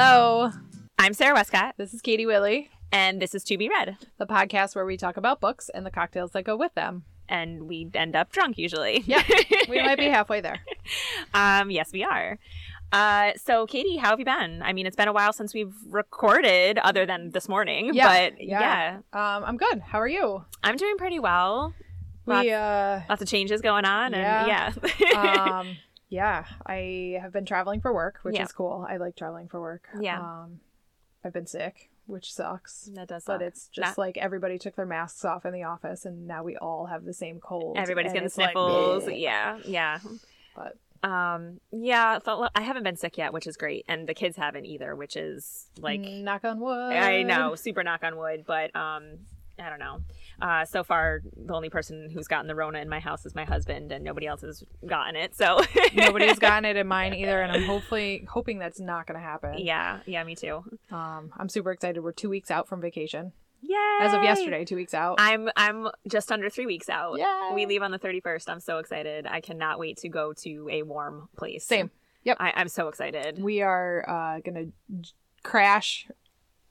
Hello. I'm Sara Westcott, This is Katie Willie, and this is To Be Read. the podcast where we talk about books and the cocktails that go with them. And we end up drunk usually. Yeah, we might be halfway there. um, yes, we are. Uh, so, Katie, how have you been? I mean, it's been a while since we've recorded, other than this morning. Yeah, but yeah. yeah, Um, I'm good. How are you? I'm doing pretty well. We uh Lots of changes going on, and Yeah. yeah, um yeah, I have been traveling for work, which Yeah. is cool. I like traveling for work. Yeah. Um I've been sick, which sucks. that does. But suck. it's just Not- like everybody took their masks off in the office and now we all have the same cold. everybody's getting it's like, sniffles. yeah, yeah. But Um, yeah, I haven't been sick yet, which is great, and the kids haven't either, which is like knock on wood. I know, super knock on wood, but um, I don't know. Uh, so far, the only person who's gotten the Rona in my house is my husband, and nobody else has gotten it. So Nobody's gotten it in mine either, and I'm hopefully hoping that's not going to happen. Yeah, yeah, me too. Um, I'm super excited. We're two weeks out from vacation Yay! as of yesterday. Two weeks out. I'm I'm just under three weeks out. Yay! We leave on the 31st. I'm so excited. I cannot wait to go to a warm place. Same. Yep. I, I'm so excited. We are uh, gonna j- crash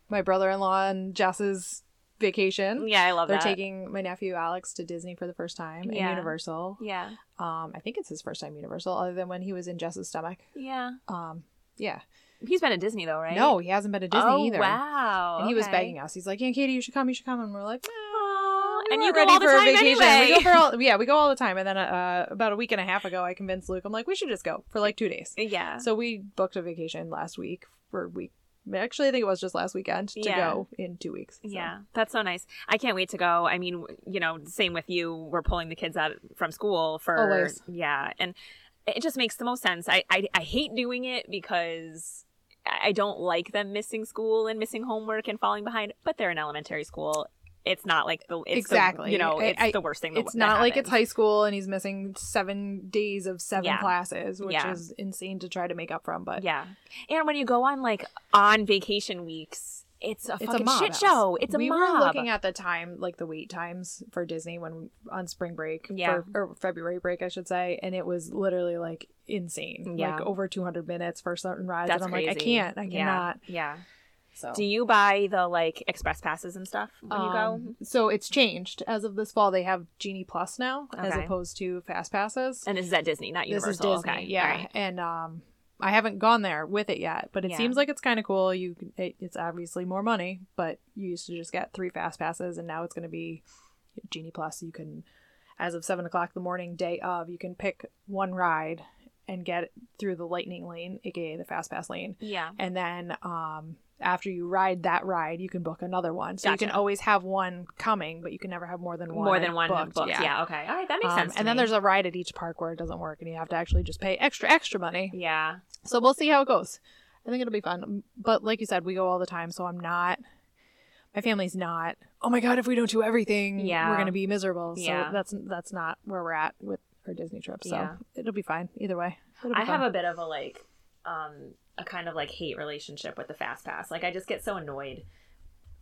my brother-in-law and Jess's vacation. Yeah, I love that. They're that. taking my nephew Alex to Disney for the first time Yeah. and Universal. Yeah, Um, I think it's his first time Universal, other than when he was in Jess's stomach. yeah. Um, yeah. He's been at Disney though, right? No, he hasn't been to Disney oh, either. Wow. And he was begging us. He's like, "Yeah, Katie, you should come. You should come." And we're like, Aw, we and you go ready all the for a vacation. anyway. We go for all, yeah, we go all the time. And then uh, about a week and a half ago, I convinced Luke. I'm like, we should just go for like two days. yeah. So we booked a vacation last week for a week. Actually, I think it was just last weekend to Yeah. go in two weeks. So. Yeah, that's so nice. I can't wait to go. I mean, you know, same with you. We're pulling the kids out from school for Always. yeah, and it just makes the most sense. I I, I hate doing it because I I don't like them missing school and missing homework and falling behind. But they're in elementary school. It's not like the it's the- Exactly. you know it's I- the worst thing. that- It's not like it's high school and he's missing seven days of seven Yeah. classes, which Yeah. is insane to try to make up from. But Yeah, and when you go on like on vacation weeks, it's a it's fucking a shit house. show. It's a we mob. were looking at the time, like the wait times for Disney when on spring break, Yeah. for, or February break, I should say, and it was literally like insane, Yeah. like over 200 minutes for certain rides. That's and I'm crazy. like, I can't, I Yeah. cannot. Yeah. So. Do you buy the like express passes and stuff when you go? Um, So it's changed as of this fall. They have Genie Plus now, as opposed to Fast Passes. And this is at Disney, not Universal. this is Disney, Okay. yeah. Right. And um, I haven't gone there with it yet, but it Yeah. seems like it's kind of cool. You, it, it's obviously more money, but you used to just get three Fast Passes, and now it's going to be Genie Plus. You can, as of seven o'clock the morning day of, you can pick one ride and get through the Lightning Lane, aka the Fast Pass lane, Yeah. and then um after you ride that ride you can book another one so you can always have one coming but you can never have more than one More than one booked. book. Yeah. Okay. All right. That makes Um, sense. and then there's a ride at each park where it doesn't work and you have to actually just pay extra extra money yeah. so we'll see how it goes i think it'll be fun but like you said we go all the time so i'm not my family's not oh my god if we don't do everything Yeah. we're gonna be miserable so Yeah. that's that's not where we're at with our disney trip so Yeah. it'll be fine either way I have a bit of a like, um, a kind of like hate relationship with the fast pass. Like I just get so annoyed.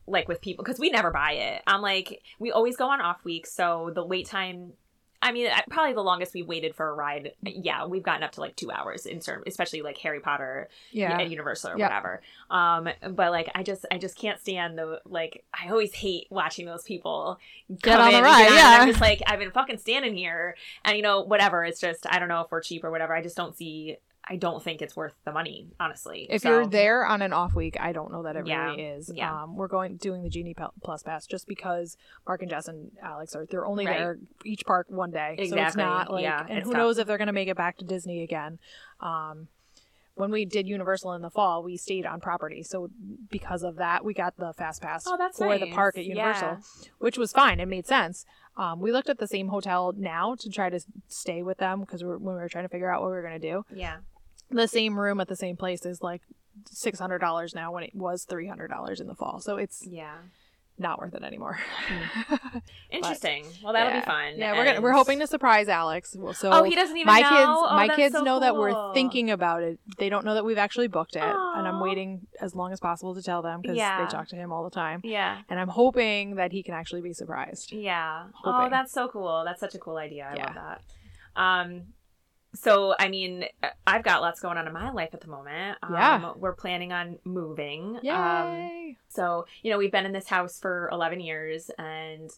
Like with people, because we never buy it. I'm like, we always go on off weeks, so the wait time. I mean, probably the longest we've waited for a ride. Yeah, we've gotten up to like two hours in certain, especially like Harry Potter yeah at Universal or Yeah. whatever. Um, but like I just I just can't stand the like I always hate watching those people Get on the in, ride, on, yeah. I'm just like I've been fucking standing here, and you know whatever. It's just I don't know if we're cheap or whatever. I just don't see. I don't think it's worth the money, honestly. If So, you're there on an off week, I don't know that it Yeah, really is. yeah. Um, we're going doing the Genie Plus Pass just because Mark and Jess and Alex are they're only Right. there each park one day, so it's not like. yeah, and who tough. knows if they're going to make it back to Disney again. Um, when we did Universal in the fall, we stayed on property, so because of that, we got the fast pass Oh, for the park at Universal, Yeah. which was fine. It made sense. Um, we looked at the same hotel now to try to stay with them because we were, when we were trying to figure out what we were going to do yeah, the same room at the same place is like six hundred dollars now when it was three hundred dollars in the fall. So it's yeah. not worth it anymore. Interesting. well, that'll yeah. be fun. Yeah, we're gonna, we're hoping to surprise Alex. Well, So Oh, he doesn't even my know? kids Oh, my kids so know that we're thinking about it. They don't know that we've actually booked it, and I'm waiting as long as possible to tell them because Yeah. they talk to him all the time. Yeah. And I'm hoping that he can actually be surprised. Yeah. Oh, that's so cool. That's such a cool idea. I Yeah. love that. Um, so I mean, I've got lots going on in my life at the moment. Um, Yeah. we're planning on moving. Um, so you know, we've been in this house for 11 years, and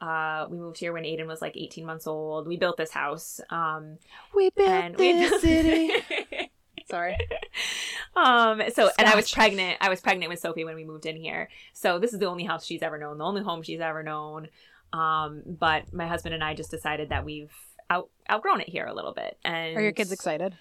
uh, we moved here when Aiden was like 18 months old. We built this house. Um, we built and we this city. Sorry. um so and i was pregnant i was pregnant with sophie when we moved in here so this is the only house she's ever known the only home she's ever known um but my husband and i just decided that we've out outgrown it here a little bit. And Are your kids excited?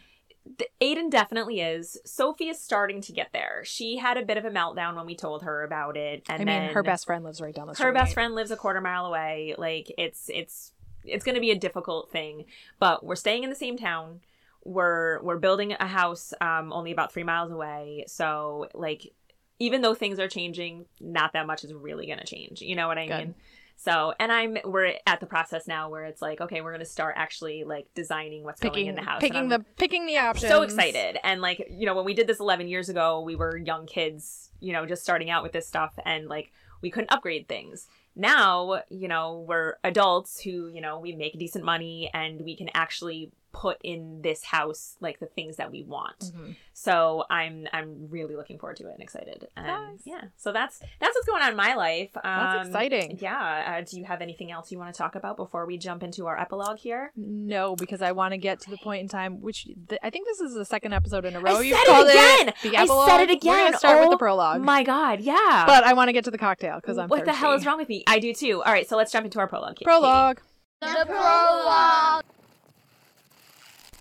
aiden definitely is. Sophie is starting to get there. She had a bit of a meltdown when we told her about it. And I mean, then her best friend lives right down the street. her best friend lives a quarter mile away. Like it's it's it's going to be a difficult thing but we're staying in the same town. We're we're building a house um only about three miles away. So like even though things are changing not that much is really going to change. You know what i Good. mean so and i'm we're at the process now where it's like okay we're going to start actually like designing what's going Picking, in the house picking the picking the options. so excited and like you know when we did this 11 years ago we were young kids you know just starting out with this stuff and like we couldn't upgrade things now you know we're adults who you know we make decent money and we can actually put in this house like the things that we want Mhm. so i'm i'm really looking forward to it and excited and Nice. yeah so that's that's what's going on in my life um, That's exciting. yeah uh, do you have anything else you want to talk about before we jump into our epilogue here No, because I want to get to the point in time, which th- I think this is the second episode in a row. I You've said it called again! the I said it again. We're again! gonna start with the Oh prologue. my god yeah but I want to get to the cocktail because I'm what the hell is wrong with me? I do too. All right, so let's jump into our prologue. Katie. Prologue. The prologue.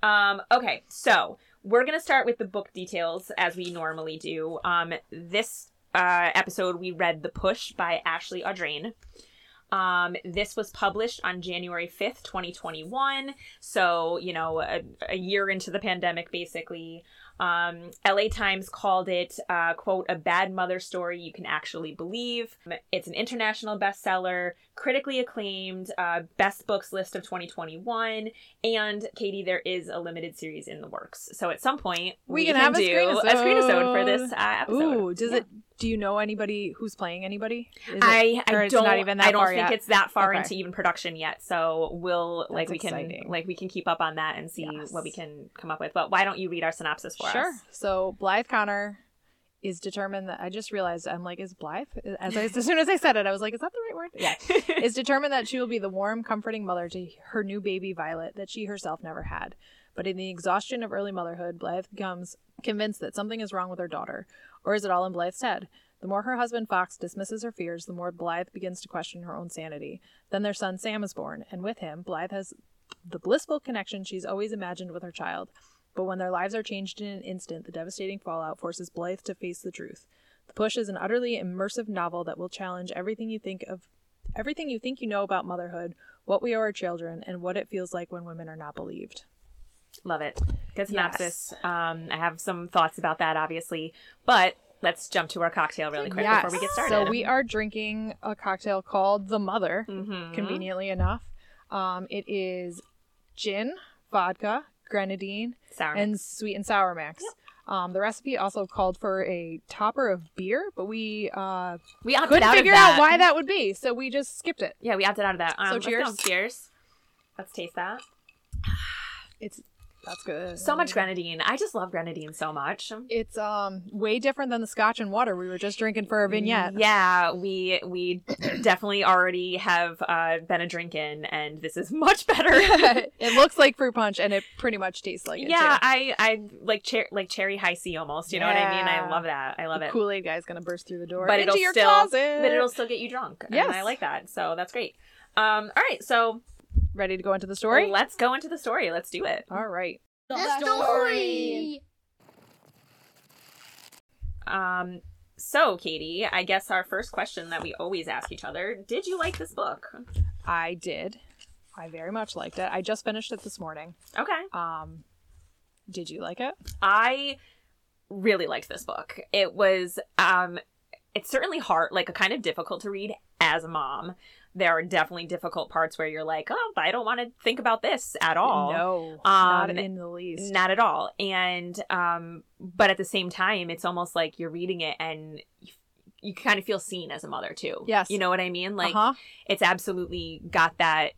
Um, okay, so we're gonna start with the book details as we normally do. Um, this uh, episode we read "The Push" by Ashley Audrain. Um, this was published on January 5th, 2021. So, you know, a, a year into the pandemic, basically. Um, LA Times called it, uh, quote, a bad mother story you can actually believe. It's an international bestseller, critically acclaimed, uh, best books list of 2021. And, Katie, there is a limited series in the works. So at some point, We can have a do screenisode. a screenisode for this uh, episode. Ooh, does Yeah. it? Do you know anybody who's playing anybody? Is it- I, or I don't not even that I don't think yet? it's that far Okay. into even production yet. So we'll like That's we can like we can keep up on that and see Yes. what we can come up with. But why don't you read our synopsis for sure. us? Sure. So Blythe Connor is determined that I just realized I'm like, is Blythe? As I, as soon as I said it, I was like, is that the right word? Yeah. is determined that she will be the warm, comforting mother to her new baby Violet that she herself never had. But in the exhaustion of early motherhood, Blythe becomes convinced that something is wrong with her daughter. Or is it all in Blythe's head? The more her husband Fox dismisses her fears, the more Blythe begins to question her own sanity. Then their son Sam is born, and with him, Blythe has the blissful connection she's always imagined with her child. But when their lives are changed in an instant, the devastating fallout forces Blythe to face the truth. The Push is an utterly immersive novel that will challenge everything you think of everything you think you know about motherhood, what we owe our children, and what it feels like when women are not believed. Love it. Good synopsis. Um, I have some thoughts about that, obviously, but let's jump to our cocktail really quick before we get started. So we are drinking a cocktail called the Mother, Mhm. conveniently enough. Um, it is gin, vodka, grenadine, sour. and sweet and sour mix. Um, the recipe also called for a topper of beer, but we uh, we opted couldn't out figure out why that would be, so we just skipped it. Yeah, we opted out of that. Um, So let's cheers. Cheers. Let's taste that. It's that's good. So much grenadine. I just love grenadine so much. It's um way different than the scotch and water we were just drinking for our vignette. Yeah, we we definitely already have uh, been a drinking, and this is much better. it looks like fruit punch, and it pretty much tastes like it. yeah, too. I I like cher- like cherry Hi-C almost. You know what I mean? I love that. I love the it. Kool Aid guy's gonna burst through the door But into it'll your still closet. but it'll still get you drunk. Yes. and I like that. So that's great. Um, all right, so ready to go into the story. let's go into the story. Let's do it. All right. The story. Um, so Katie, I guess our first question that we always ask each other: Did you like this book? I did. I very much liked it. I just finished it this morning. Okay. Um, did you like it? I really liked this book. It was um it's certainly hard, like a kind of difficult to read as a mom. There are definitely difficult parts where you're like, "Oh, I don't want to think about this at all." No, not Um, in the least. Not at all. And um but at the same time, it's almost like you're reading it and you, you kind of feel seen as a mother too. Yes. You know what I mean? Like uh-huh. it's absolutely got that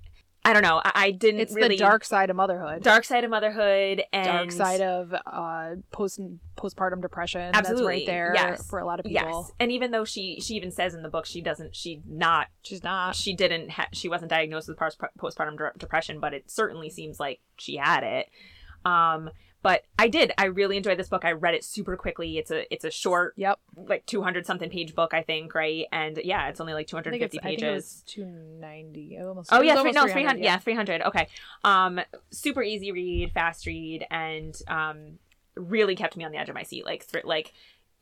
I don't know. I, I didn't It's really the dark side of motherhood. dark side of motherhood and dark side of uh post postpartum depression. Absolutely, That's right there yes. for a lot of people. Yes, and even though she she even says in the book she doesn't she not She's not. she didn't ha- she wasn't diagnosed with postpartum de- depression, but it certainly seems like she had it. Um, but I did. I really enjoyed this book. I read it super quickly. It's a it's a short, Yep. like two hundred something page book, I think, right? And yeah, it's only like two hundred fifty I hundred it's fifty I pages. two ninety. Almost. Oh yeah, three, no, 300, three hundred. Yeah, three hundred. Okay, um, super easy read, fast read, and um, really kept me on the edge of my seat, like thr- like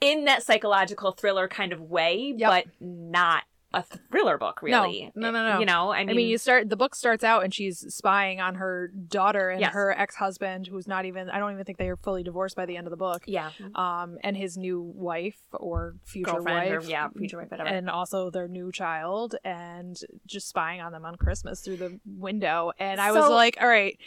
in that psychological thriller kind of way, Yep. but not a thriller book, really. No, no, no, no. You know, I mean, I mean, you start the book starts out and she's spying on her daughter and Yes. her ex husband, who's not even. I don't even think they are fully divorced by the end of the book. yeah, Um, and his new wife or future girlfriend wife, or yeah, future wife, whatever. and also their new child, and just spying on them on Christmas through the window. And I was like, all right.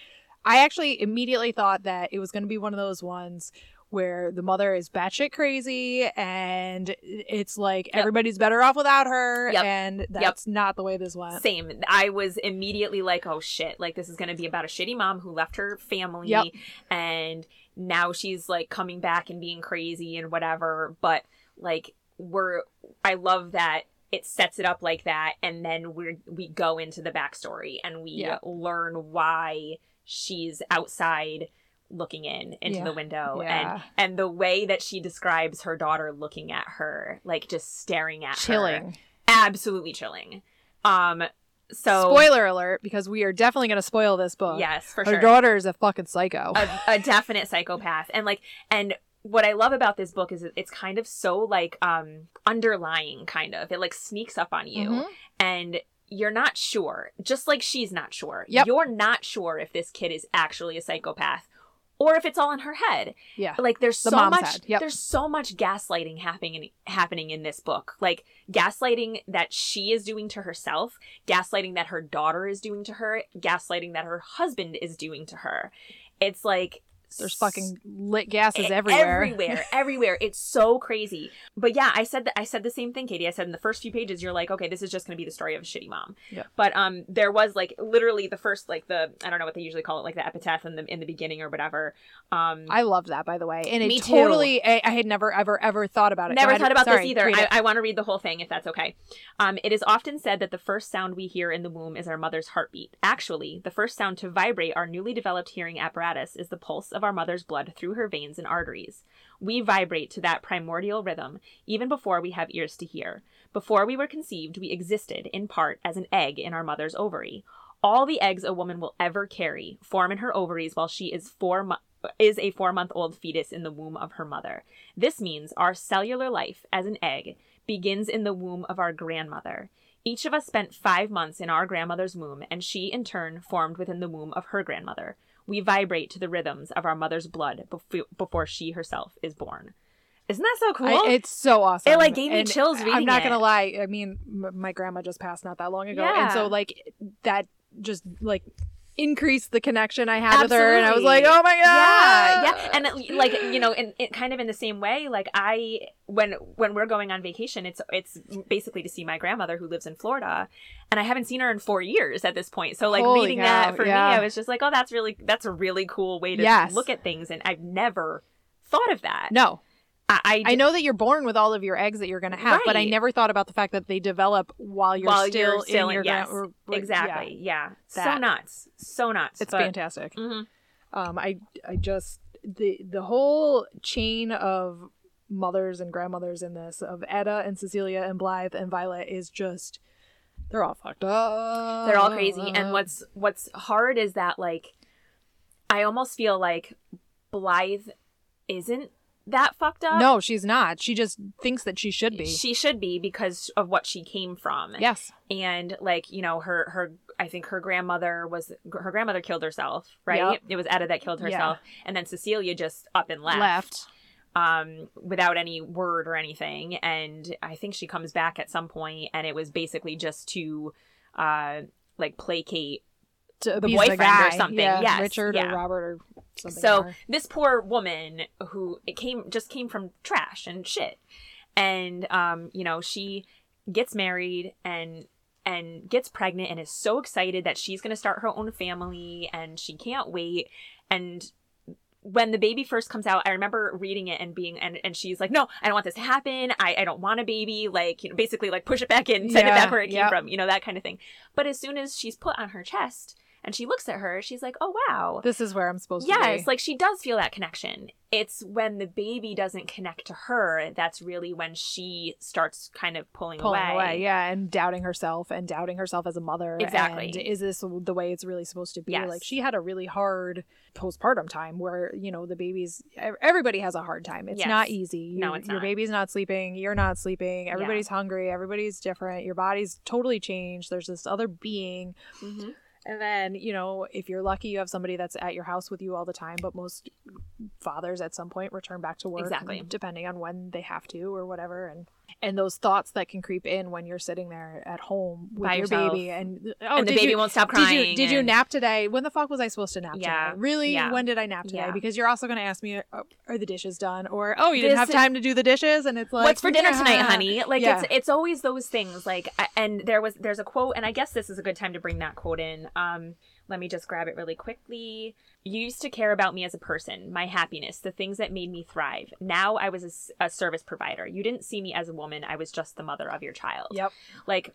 I actually immediately thought that it was going to be one of those ones where the mother is batshit crazy and it's like everybody's better off without her, Yep. and that's not the way this went. Same. I was immediately like, oh shit, like this is going to be about a shitty mom who left her family Yep. and now she's like coming back and being crazy and whatever. But like, we're, I love that it sets it up like that and then we're, we go into the backstory and we learn why she's outside looking in into Yeah. the window Yeah. and and the way that she describes her daughter looking at her like just staring at her Chilling. absolutely chilling. Um, so Spoiler alert, because we are definitely going to spoil this book. yes, for Her sure, her daughter is a fucking psycho. a, a definite psychopath, and like, and what I love about this book is it's kind of so like um underlying, kind of it like sneaks up on you, Mhm. and you're not sure, just like she's not sure. Yep. You're not sure if this kid is actually a psychopath. Or if it's all in her head, yeah. like there's The so much yep. there's so much gaslighting happening happening in this book like gaslighting that she is doing to herself gaslighting that her daughter is doing to her gaslighting that her husband is doing to her it's like There's fucking lit gases everywhere. everywhere everywhere it's so crazy but yeah i said that i said the same thing katie i said in the first few pages you're like okay this is just going to be the story of a shitty mom Yeah. but um there was like literally the first like the i don't know what they usually call it like the epitaph in the in the beginning or whatever um I love that, by the way. And it Me too. totally, I, I had never, ever, ever thought about it. Never ahead. thought about Sorry, this either. I. I want to read the whole thing if that's okay. Um, it is often said that the first sound we hear in the womb is our mother's heartbeat. Actually, the first sound to vibrate our newly developed hearing apparatus is the pulse of our mother's blood through her veins and arteries. We vibrate to that primordial rhythm even before we have ears to hear. Before we were conceived, we existed, in part, as an egg in our mother's ovary. All the eggs a woman will ever carry form in her ovaries while she is four mo- is a four month old fetus in the womb of her mother. This means our cellular life as an egg begins in the womb of our grandmother. Each of us spent five months in our grandmother's womb, and she, in turn, formed within the womb of her grandmother. We vibrate to the rhythms of our mother's blood bef- before she herself is born. Isn't that so cool? I- it's so awesome. It, like, gave me And chills I'm not it. gonna lie. I mean, m- my grandma just passed not that long ago, and so like that just like increased the connection I had with her, and I was like, oh my god, yeah yeah and uh, it, like you know in, in kind of in the same way like i when when we're going on vacation it's it's basically to see my grandmother who lives in florida and i haven't seen her in four years at this point so like Holy reading cow, that for yeah. me i was just like oh that's really that's a really cool way to Yes. look at things and i've never thought of that no. I i, I know that you're born with all of your eggs that you're gonna have, but I never thought about the fact that they develop while you're While still you're still in your yes, gran- or- or- exactly yeah, so That. nuts so nuts It's but- fantastic. Mhm. Um, I I just the the whole chain of mothers and grandmothers in this of Etta and Cecilia and Blythe and Violet is just they're all fucked up. they're all crazy and what's what's hard is that like i almost feel like blythe isn't that fucked up no, she's not. She just thinks that she should be. she should be because of what she came from yes. and like you know her her i think her grandmother was her grandmother killed herself right Yep. it was etta that killed Yeah. herself and then cecilia just up and left, Left. um without any word or anything and i think she comes back at some point and it was basically just to uh like placate To the boyfriend or something. Yeah, Yes, Richard yeah. or Robert or something. so more. this poor woman who it came just came from trash and shit and um you know she gets married and and gets pregnant and is so excited that she's going to start her own family and she can't wait and when the baby first comes out, I remember reading it and being and, and she's like, No, I don't want this to happen. I, I don't want a baby. Like, you know, basically like push it back in, send it back where it came from, you know, that kind of thing. But as soon as she's put on her chest and she looks at her, she's like, Oh wow. This is where I'm supposed to be. Yes, like she does feel that connection. It's when the baby doesn't connect to her that's really when she starts kind of pulling, pulling away. away. yeah, and doubting herself and doubting herself as a mother. Exactly. And is this the way it's really supposed to be? Yes. Like she had a really hard postpartum time where you know the baby's everybody has a hard time. It's Yes. not easy. No, You- it's Your not. baby's not sleeping. You're not sleeping. Everybody's hungry. Everybody's different. Your body's totally changed. There's this other being. Mhm. And then, you know, if you're lucky, you have somebody that's at your house with you all the time. But most fathers at some point return back to work, Exactly. depending on when they have to or whatever. And and those thoughts that can creep in when you're sitting there at home with By your yourself. baby, and oh, and the baby you, won't stop did crying. you did you nap today? When the fuck was I supposed to nap Yeah. today? Really? Yeah. When did I nap today? Yeah. Because you're also going to ask me, uh, are the dishes done? Or oh, you didn't This have is- time to do the dishes, and it's like what's for dinner tonight honey like Yeah. it's it's always those things like and there was there's a quote and i guess this is a good time to bring that quote in um let me just grab it really quickly. You used to care about me as a person my happiness the things that made me thrive. Now i was a service provider. You didn't see me as a woman. I was just the mother of your child. Yep. like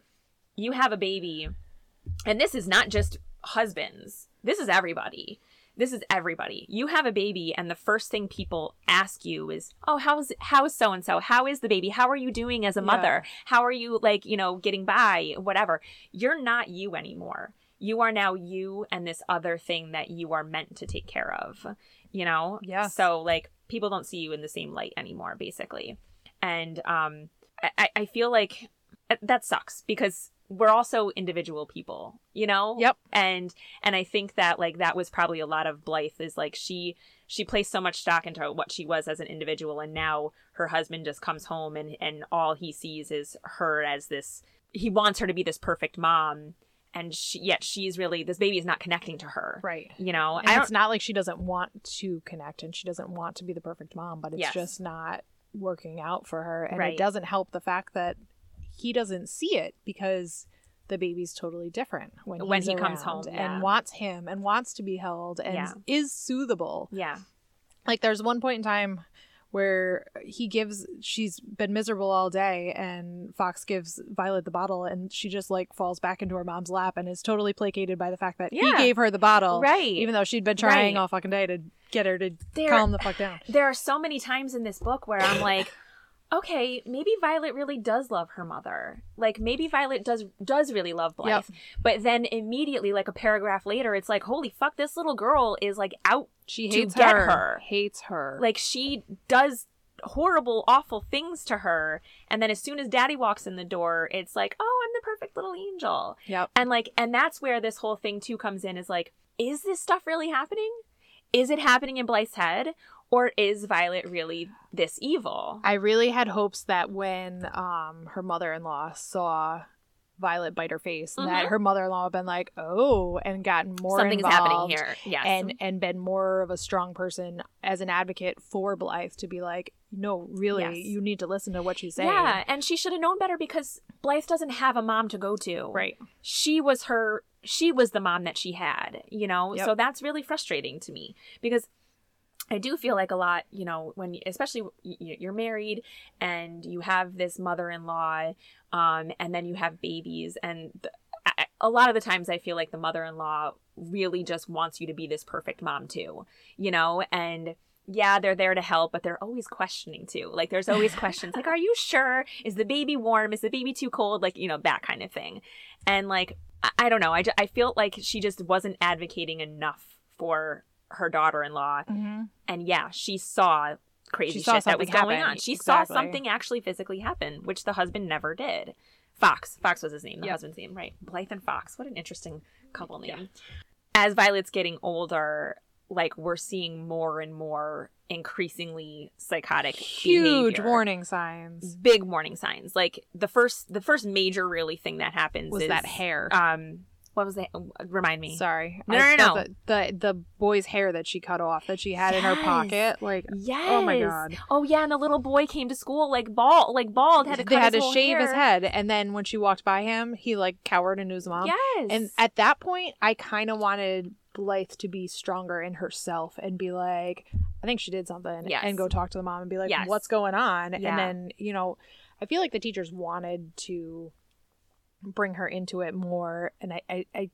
you have a baby and this is not just husbands. This is everybody. This is everybody. You have a baby and the first thing people ask you is oh how's how's so and so how is the baby? How are you doing as a Yeah. mother? How are you like you know getting by? Whatever. You're not you anymore you are now you and this other thing that you are meant to take care of you know Yeah. so like people don't see you in the same light anymore basically and um I- I, feel like uh, that sucks because we're also individual people, you know? Yep. And and I think that like that was probably a lot of Blythe is like she she placed so much stock into what she was as an individual and now her husband just comes home and and all he sees is her as this he wants her to be this perfect mom and she, yet she's really this baby is not connecting to her. Right. You know, And it's not like she doesn't want to connect and she doesn't want to be the perfect mom, but it's Yes. just not working out for her. And Right. it doesn't help the fact that he doesn't see it because the baby's totally different when, When he comes home, yeah. and wants him and wants to be held and Yeah. is soothable. yeah. Like there's one point in time where he gives she's been miserable all day and Fox gives Violet the bottle and she just like falls back into her mom's lap and is totally placated by the fact that Yeah. he gave her the bottle Right. even though she'd been trying Right. all fucking day to get her to There- calm the fuck down. there are so many times in this book where I'm like, okay, maybe Violet really does love her mother. Like maybe Violet does does really love Blythe. Yep. But then immediately, like a paragraph later, it's like, holy fuck, this little girl is like out. She To hates get her. her. Hates her. Like she does horrible, awful things to her. And then as soon as Daddy walks in the door, it's like, oh, I'm the perfect little angel. yep. And like, and that's where this whole thing too comes in. Is like, is this stuff really happening? Is it happening in Blythe's head? Or is Violet really this evil? I really had hopes that when um her mother-in-law saw Violet bite her face, that Mhm. her mother-in-law had been like, "Oh," and gotten more Something's happening here. Yes. and and been more of a strong person as an advocate for Blythe to be like, "No, really, Yes. you need to listen to what she's saying." yeah, and she should have known better because Blythe doesn't have a mom to go to. right. She was her she was the mom that she had, you know? Yep. So that's really frustrating to me because I do feel like a lot, you know, when especially you're married and you have this mother-in-law um and then you have babies and a lot of the times I feel like the mother-in-law really just wants you to be this perfect mom too, you know? And yeah, they're there to help, but they're always questioning too. Like there's always questions like, are you sure? Is the baby warm? Is the baby too cold? Like, you know, that kind of thing. And like, I, I don't know. I, I feel like she just wasn't advocating enough for her daughter-in-law. Mm-hmm. And yeah, she saw crazy She saw shit that was something going on. She saw something actually physically happen, which the husband never did. Fox. Fox was his name, the Yep. husband's name, right? Blythe and Fox. What an interesting couple name. As Violet's getting older, like we're seeing more and more increasingly psychotic Huge behavior. warning signs. big warning signs like the first the first major really thing that happens Was is that hair? um What was it? Oh, remind me. Sorry. No, I no, no, that The, the boy's hair that she cut off that she had in her pocket. Like, Yes. oh my God. Oh yeah, and the little boy came to school like bald, like bald. Had to they had to shave his head. And then when she walked by him, he like cowered into his mom. Yes. And at that point, I kind of wanted Blythe to be stronger in herself and be like, I think she did something. Yes. And go talk to the mom and be like, Yes. what's going on? Yeah. And then, you know, I feel like the teachers wanted to bring her into it more. And I, I, I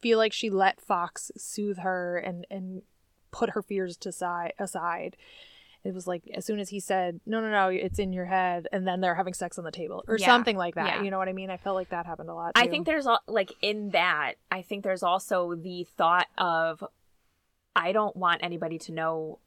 feel like she let Fox soothe her and, and put her fears to side, aside. It was like as soon as he said, "No, no, no, it's in your head," and then they're having sex on the table or Yeah. something like that. Yeah. You know what I mean? I felt like that happened a lot. I think there's like in that. I think there's also the thought of, I don't want anybody to know.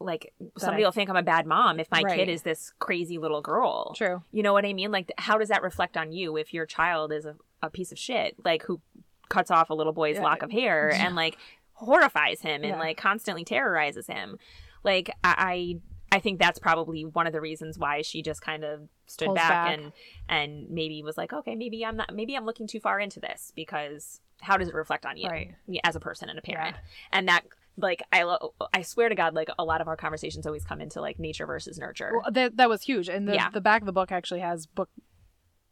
Like somebody I- will think I'm a bad mom if my Right. kid is this crazy little girl. true. You know what I mean? Like, how does that reflect on you if your child is a, a piece of shit, like who cuts off a little boy's Yeah. lock of hair and like horrifies him and Yeah. like constantly terrorizes him? Like, I, I I think that's probably one of the reasons why she just kind of stood back, back. and and maybe was like, okay, maybe I'm not, maybe I'm looking too far into this because how does it reflect on you Right. as a person and a parent? And that. Like I, lo- I swear to God, like a lot of our conversations always come into like nature versus nurture. Well, that that was huge, and the Yeah. the back of the book actually has book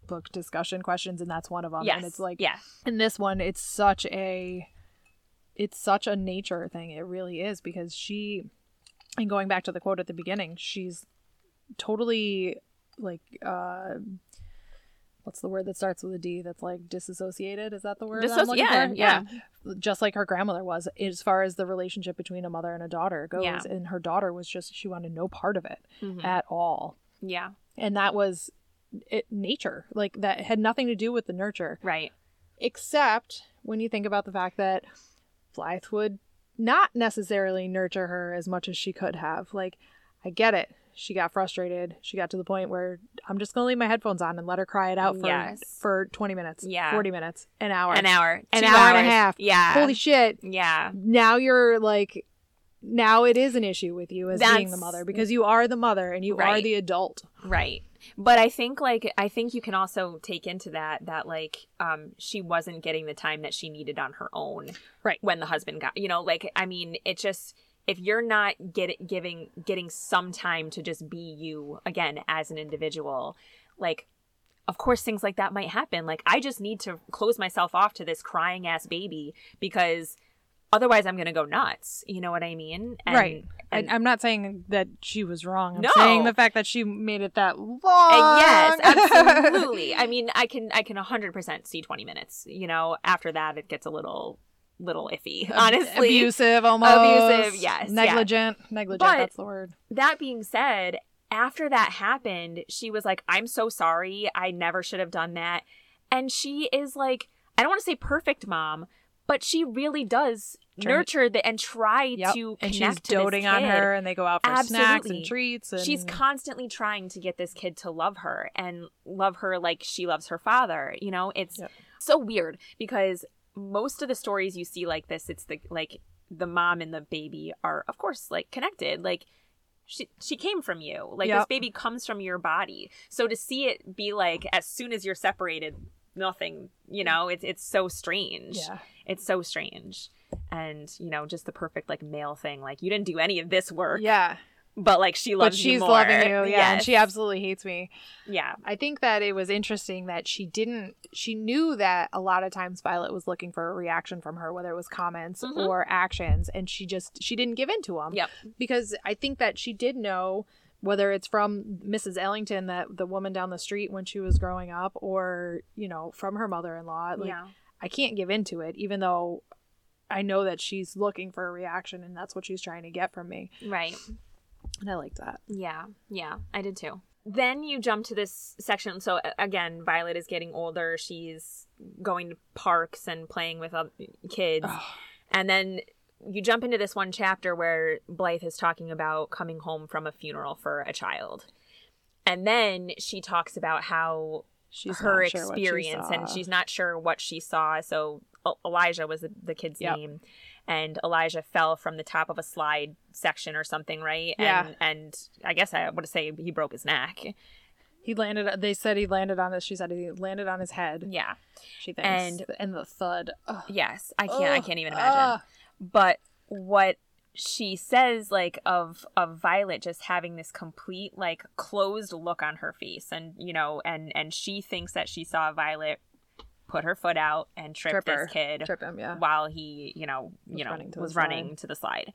book discussion questions, and that's one of them. yes, And it's like yeah, in this one, it's such a it's such a nature thing. It really is because she, and going back to the quote at the beginning, she's totally like uh what's the word that starts with a D that's like disassociated? Is that the word? that I'm Dissoci- looking yeah, for? yeah. Just like her grandmother was, as far as the relationship between a mother and a daughter goes. Yeah. And her daughter was just she wanted no part of it Mhm. at all yeah, and that was it, nature like that had nothing to do with the nurture right. except when you think about the fact that Blythe would not necessarily nurture her as much as she could have like i get it she got frustrated she got to the point where i'm just gonna leave my headphones on and let her cry it out for Yes. for 20 minutes Yeah. 40 minutes an hour An hour, An hour and a half. Yeah, holy shit yeah, now you're like now it is an issue with you as being the mother because you are the mother and you are the adult right. But I think like I think you can also take into that that like um she wasn't getting the time that she needed on her own, Right. When the husband got, you know, like I mean, it just if you're not get giving getting some time to just be you again as an individual, like of course things like that might happen. Like I just need to close myself off to this crying ass baby because otherwise I'm gonna go nuts. You know what I mean? And, right. And, I, I'm not saying that she was wrong. I'm No. saying the fact that she made it that long. Yes, absolutely. I mean, I can I can 100% see 20 minutes. You know, after that it gets a little little iffy, honestly. abusive, almost Abusive, yes, yeah. negligent, negligent. But- that's the word. That being said, after that happened, she was like, "I'm so sorry. I never should have done that." And she is like, I don't want to say perfect mom, but she really does nurture the and try Yep. to and connect she's to doting on her, and they go out for snacks and treats. And She's constantly trying to get this kid to love her and love her like she loves her father. You know, it's Yep. so weird because most of the stories you see like this, it's the like the mom and the baby are of course like connected. Like she she came from you. Like this baby comes from your body. So to see it be like as soon as you're separated, nothing, you know, it's it's so strange. yeah, It's so strange. And, you know, just the perfect like male thing. Like you didn't do any of this work, yeah. But like she But loves she's you more. loving you, yeah, and she absolutely hates me. Yeah. I think that it was interesting that she didn't. She knew that a lot of times Violet was looking for a reaction from her, whether it was comments Mhm. or actions, and she just she didn't give in to them. Yep. because I think that she did know whether it's from Mrs. Ellington, that the woman down the street when she was growing up, or you know from her mother-in-law. Like yeah. I can't give into it, even though I know that she's looking for a reaction, and that's what she's trying to get from me. Right. And I like that. Yeah. Yeah. I did too. Then you jump to this section. So again, Violet is getting older. She's going to parks and playing with other kids. And then you jump into this one chapter where Blythe is talking about coming home from a funeral for a child. And then she talks about how She's her sure what she experience and she's not sure what she saw so elijah was the, the kid's Yep. name and elijah fell from the top of a slide section or something right Yeah. and and i guess i would say he broke his neck He landed. They said he landed on his. She said he landed on his head. Yeah. She thinks. And- And the thud. Ugh. Yes. I can't. I can't even imagine. Ugh. but what she says like of of Violet just having this complete like closed look on her face and you know and and she thinks that she saw Violet put her foot out and trip Trip this kid Trip him. Yeah. while he you know Was you know running to the was slide. running to the slide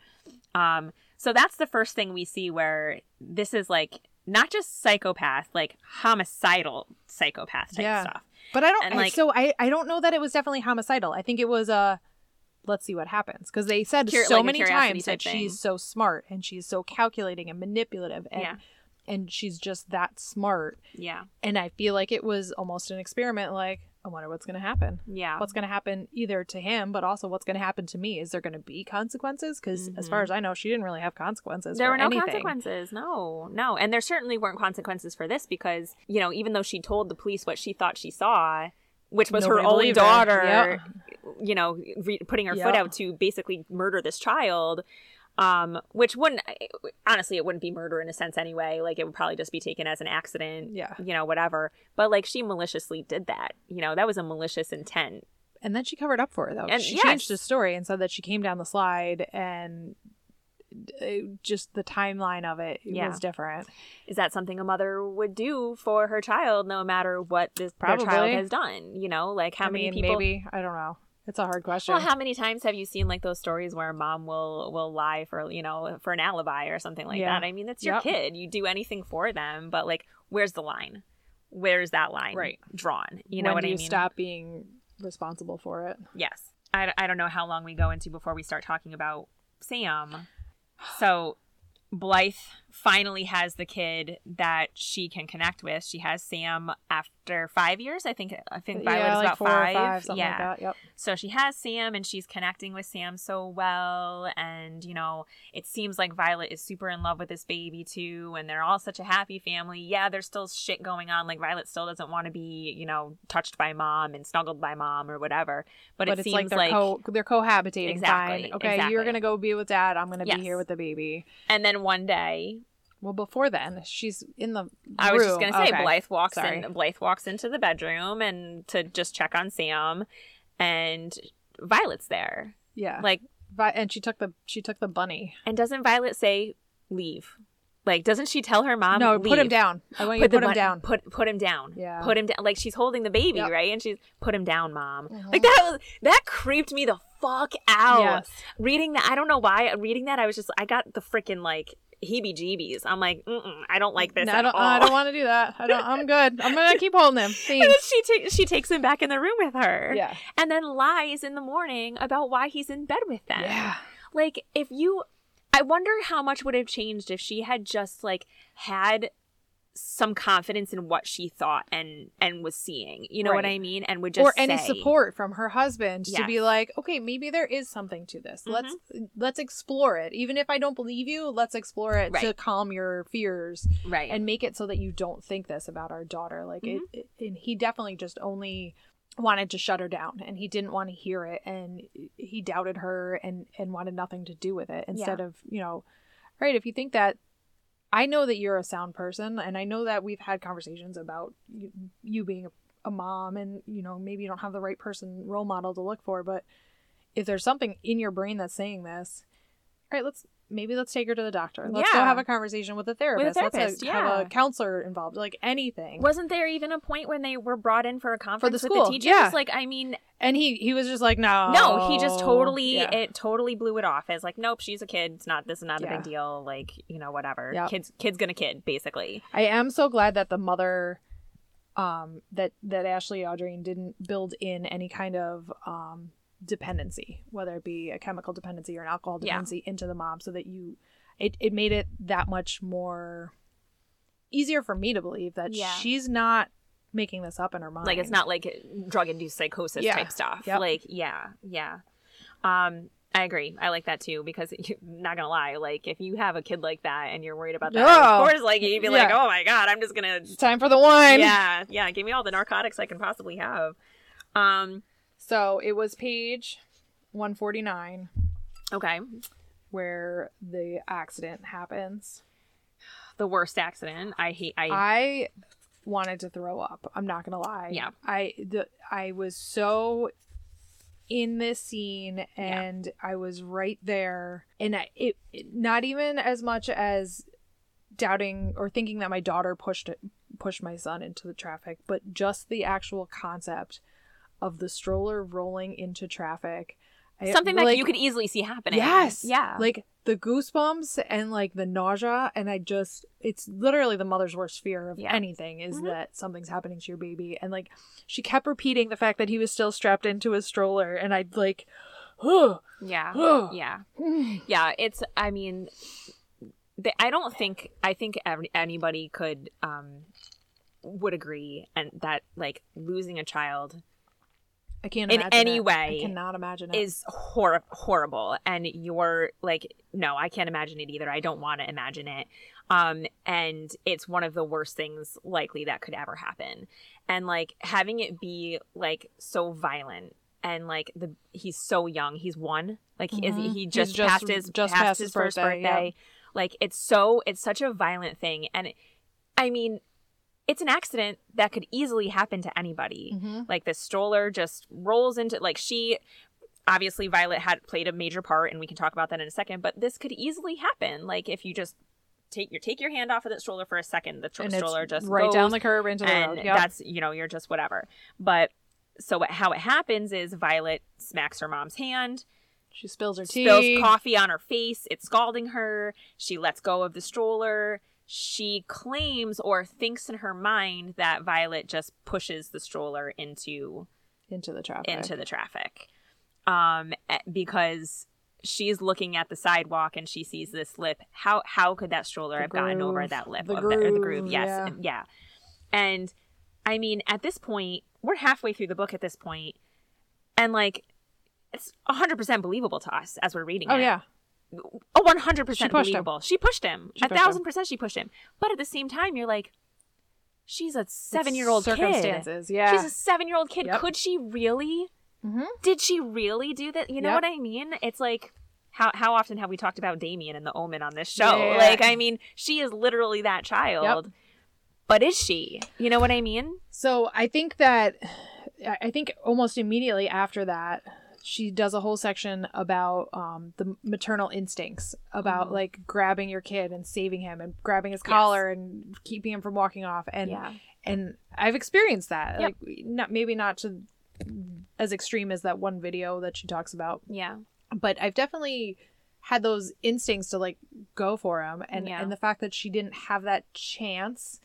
um so that's the first thing we see where this is like not just psychopath like homicidal psychopath type Yeah. stuff But I don't. And, I- like- so I. I don't know that it was definitely homicidal. I think it was Uh, let's see what happens because they said Cur- so like many times that thing. she's so smart and she's so calculating and manipulative and Yeah. and she's just that smart. yeah And I feel like it was almost an experiment. Like I wonder what's going to happen. yeah What's going to happen either to him, but also what's going to happen to me? Is there going to be consequences? Because as far Mhm. as I know, she didn't really have consequences. there were no anything. consequences no no and there certainly weren't consequences for this because you know even though she told the police what she thought she saw which was Nobody her own daughter Yep. you know re- putting her foot out to basically murder this child um which wouldn't honestly it wouldn't be murder in a sense anyway like it would probably just be taken as an accident Yeah. you know whatever but like she maliciously did that you know that was a malicious intent And then she covered up for it though. And she changed the story and said that she came down the slide and uh, just the timeline of it Yeah. was different. is that something a mother would do for her child no matter what this their child has done you know like how I many mean, people maybe I don't know. It's a hard question. Well, how many times have you seen like those stories where mom will will lie for you know for an alibi or something like Yeah. that? I mean, it's your Yep. kid. You do anything for them, but like, where's the line? Where's that line Right. drawn? You know when what do I you mean? stop being responsible for it? Yes. I, I don't know how long we go into before we start talking about Sam. So Blythe finally has the kid that she can connect with. She has Sam after five years. I think I think Violet yeah, is like about four five. or five, something yeah. like that. Yep. So she has Sam and she's connecting with Sam so well. And, you know, it seems like Violet is super in love with this baby too. And they're all such a happy family. Yeah, there's still shit going on. Like Violet still doesn't want to be, you know, touched by mom and snuggled by mom or whatever. But, But, it it's seems like they're like. co they're cohabitating. Exactly, Fine. Okay, exactly. you're gonna go be with dad. I'm gonna Yes. be here with the baby. and then one day, Well, before then, she's in the. I was just going to say, Okay. Blythe walks Sorry. in. Blythe walks into the bedroom and to just check on Sam. And Violet's there. Yeah. Like, Vi- and she took the she took the bunny. and doesn't Violet say, leave? Like, doesn't she tell her mom, no, put him down. I want you to the put him down. Put put him down. Yeah. Put him down. Like she's holding the baby, Yep. right? And she's put him down, mom. Mhm. Like that was that creeped me the fuck out. Yes. Reading that, I don't know why. Reading that, I was just I got the freaking like heebie-jeebies. I'm like, I don't like this No, at I don't. all. I don't want to do that. I don't. I'm good. I'm gonna keep holding him. and then Thanks. she takes she takes him back in the room with her. Yeah. And then lies in the morning about why he's in bed with them. Yeah. Like if you I wonder how much would have changed if she had just like had some confidence in what she thought and and was seeing. You know what I mean? And would just or any say- support from her husband to be like, okay, maybe there is something to this. Let's Mm-hmm. let's explore it. Even if I don't believe you, let's explore it to calm your fears Right. and make it so that you don't think this about our daughter. Like Mm-hmm. it, it, and he definitely just only wanted to shut her down and he didn't want to hear it and he doubted her and and wanted nothing to do with it instead of you know right if you think that i know that you're a sound person and i know that we've had conversations about you, you being a, a mom and you know maybe you don't have the right person role model to look for but if there's something in your brain that's saying this all right let's maybe let's take her to the doctor let's go have a conversation with a therapist, therapist, let's have yeah. a counselor involved like anything Wasn't there even a point when they were brought in for a conference with school, the teachers? yeah. Like, I mean, and he he was just like no no, he just totally Yeah. it totally blew it off as like, nope, she's a kid. It's not this is not a big deal. Like, you know, whatever. Yep. Kids kids gonna kid, basically. I am so glad that the mother um that that Ashley Audrain didn't build in any kind of um dependency, whether it be a chemical dependency or an alcohol Yeah. dependency into the mom so that you it, it made it that much more easier for me to believe that Yeah. she's not making this up in her mind. Like it's not like drug induced psychosis Yeah. type stuff. Yep. Like, yeah, yeah. Um, I agree. I like that too because not gonna lie, like if you have a kid like that and you're worried about that, Oh. of course, like you'd be like, oh my god, I'm just gonna, It's time for the wine. yeah, yeah, give me all the narcotics I can possibly have. Um, So it was page 149 okay, where the accident happens. the worst accident. I hate. I I wanted to throw up. I'm not gonna lie. Yeah. I the I was so in this scene and I was right there and I, it, it not even as much as doubting or thinking that my daughter pushed it pushed my son into the traffic, but just the actual concept of the stroller rolling into traffic. I- Something that like- you could easily see happening. Yes. Yeah. Like the goosebumps and like the nausea and I just it's literally the mother's worst fear of Yeah. anything is Mhm. that something's happening to your baby and like she kept repeating the fact that he was still strapped into his stroller and I'd like yeah. Yeah. Yeah. It's, I mean, th- I don't think, I think every, anybody could, um, would agree and that like losing a child I can't In imagine any it. way I cannot imagine it. is hor- horrible. And you're like no i can't imagine it either. I don't want to imagine it. Um and it's one of the worst things likely that could ever happen. And like having it be like so violent and like the he's so young. He's one. Like he is he just, just- passed his just passed passed his his first birthday, birthday, yep. like it's so it's such a violent thing. And it, i mean it's an accident that could easily happen to anybody Mhm. like the stroller just rolls into like she obviously Violet had played a major part and we can talk about that in a second, but this could easily happen. Like if you just take your take your hand off of that stroller for a second, the tr- and stroller just right down the curb into the and road. Yep. that's you know, you're just whatever. But so what, how it happens is Violet smacks her mom's hand, she spills her spills coffee on her face, it's scalding her, she lets go of the stroller. She claims or thinks in her mind that Violet just pushes the stroller into into the traffic. into the traffic um eh, because she's looking at the sidewalk and she sees this lip how how could that stroller The have gotten over that lip The of the, or the groove, groove yes yeah. and- yeah and i mean at this point we're halfway through the book at this point and like it's 100% believable to us as we're reading oh it yeah. A 100% She pushed him. believable she pushed him She a pushed thousand him. percent she pushed him but at the same time you're like she's a seven year old kid circumstances. Yeah. She's a seven year old kid. Yep. Could she really? Mhm. Did she really do that? You know Yep. what I mean? It's like how how often have we talked about Damien and the Omen on this show? Yeah. Like, I mean, she is literally that child. But is she? You know what I mean? So I think that I think almost immediately after that, she does a whole section about um, the maternal instincts, about Mhm. like grabbing your kid and saving him, and grabbing his Yes. collar and keeping him from walking off. And yeah. and I've experienced that, Yep. like not maybe not to as extreme as that one video that she talks about, Yeah. but I've definitely had those instincts to like go for him, and Yeah. and the fact that she didn't have that chance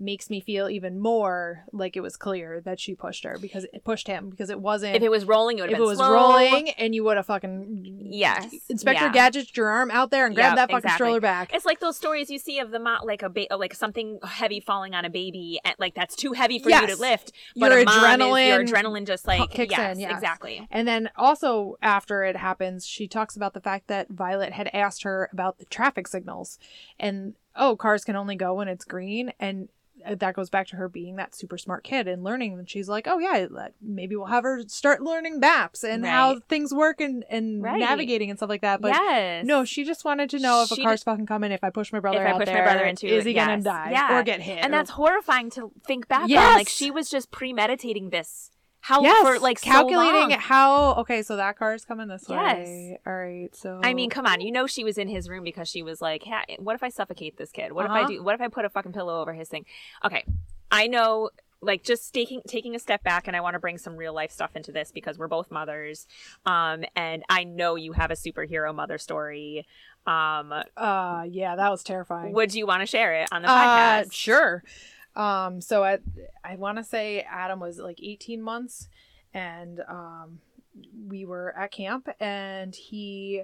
makes me feel even more like it was clear that she pushed her because it pushed him because it wasn't If it was rolling, it would if have it was slow. rolling and you would have fucking Yes. Inspector Yeah. Gadget your arm out there and grab Yep, that fucking exactly. stroller back. It's like those stories you see of the mo- like a ba- like something heavy falling on a baby, and like that's too heavy for you to lift. But Your a mom is- adrenaline your adrenaline just like kicks yes, in, yes. exactly. And then also after it happens, she talks about the fact that Violet had asked her about the traffic signals and oh, cars can only go when it's green and Uh, that goes back to her being that super smart kid and learning and she's like oh yeah maybe we'll have her start learning maps and how things work and, and Right. navigating and stuff like that but yes. no she just wanted to know if She a car's fucking coming if i push my brother If I out push my brother into is he gonna die Yeah. or get hit and or- that's horrifying to think back on. Like she was just premeditating this. How yes for like so calculating long. how okay so that car's coming this Yes. way all right so I mean, come on. You know she was in his room because she was like, "Ha- "What if I suffocate this kid? What if I Uh-huh. do? What if I put a fucking pillow over his thing?" Okay, I know. Like just taking taking a step back, and I want to bring some real life stuff into this because we're both mothers, um, and I know you have a superhero mother story. Um, uh yeah that was terrifying would you want to share it on the Uh, podcast? sure. Um, so I I want to say Adam was like 18 months, and um, we were at camp, and he,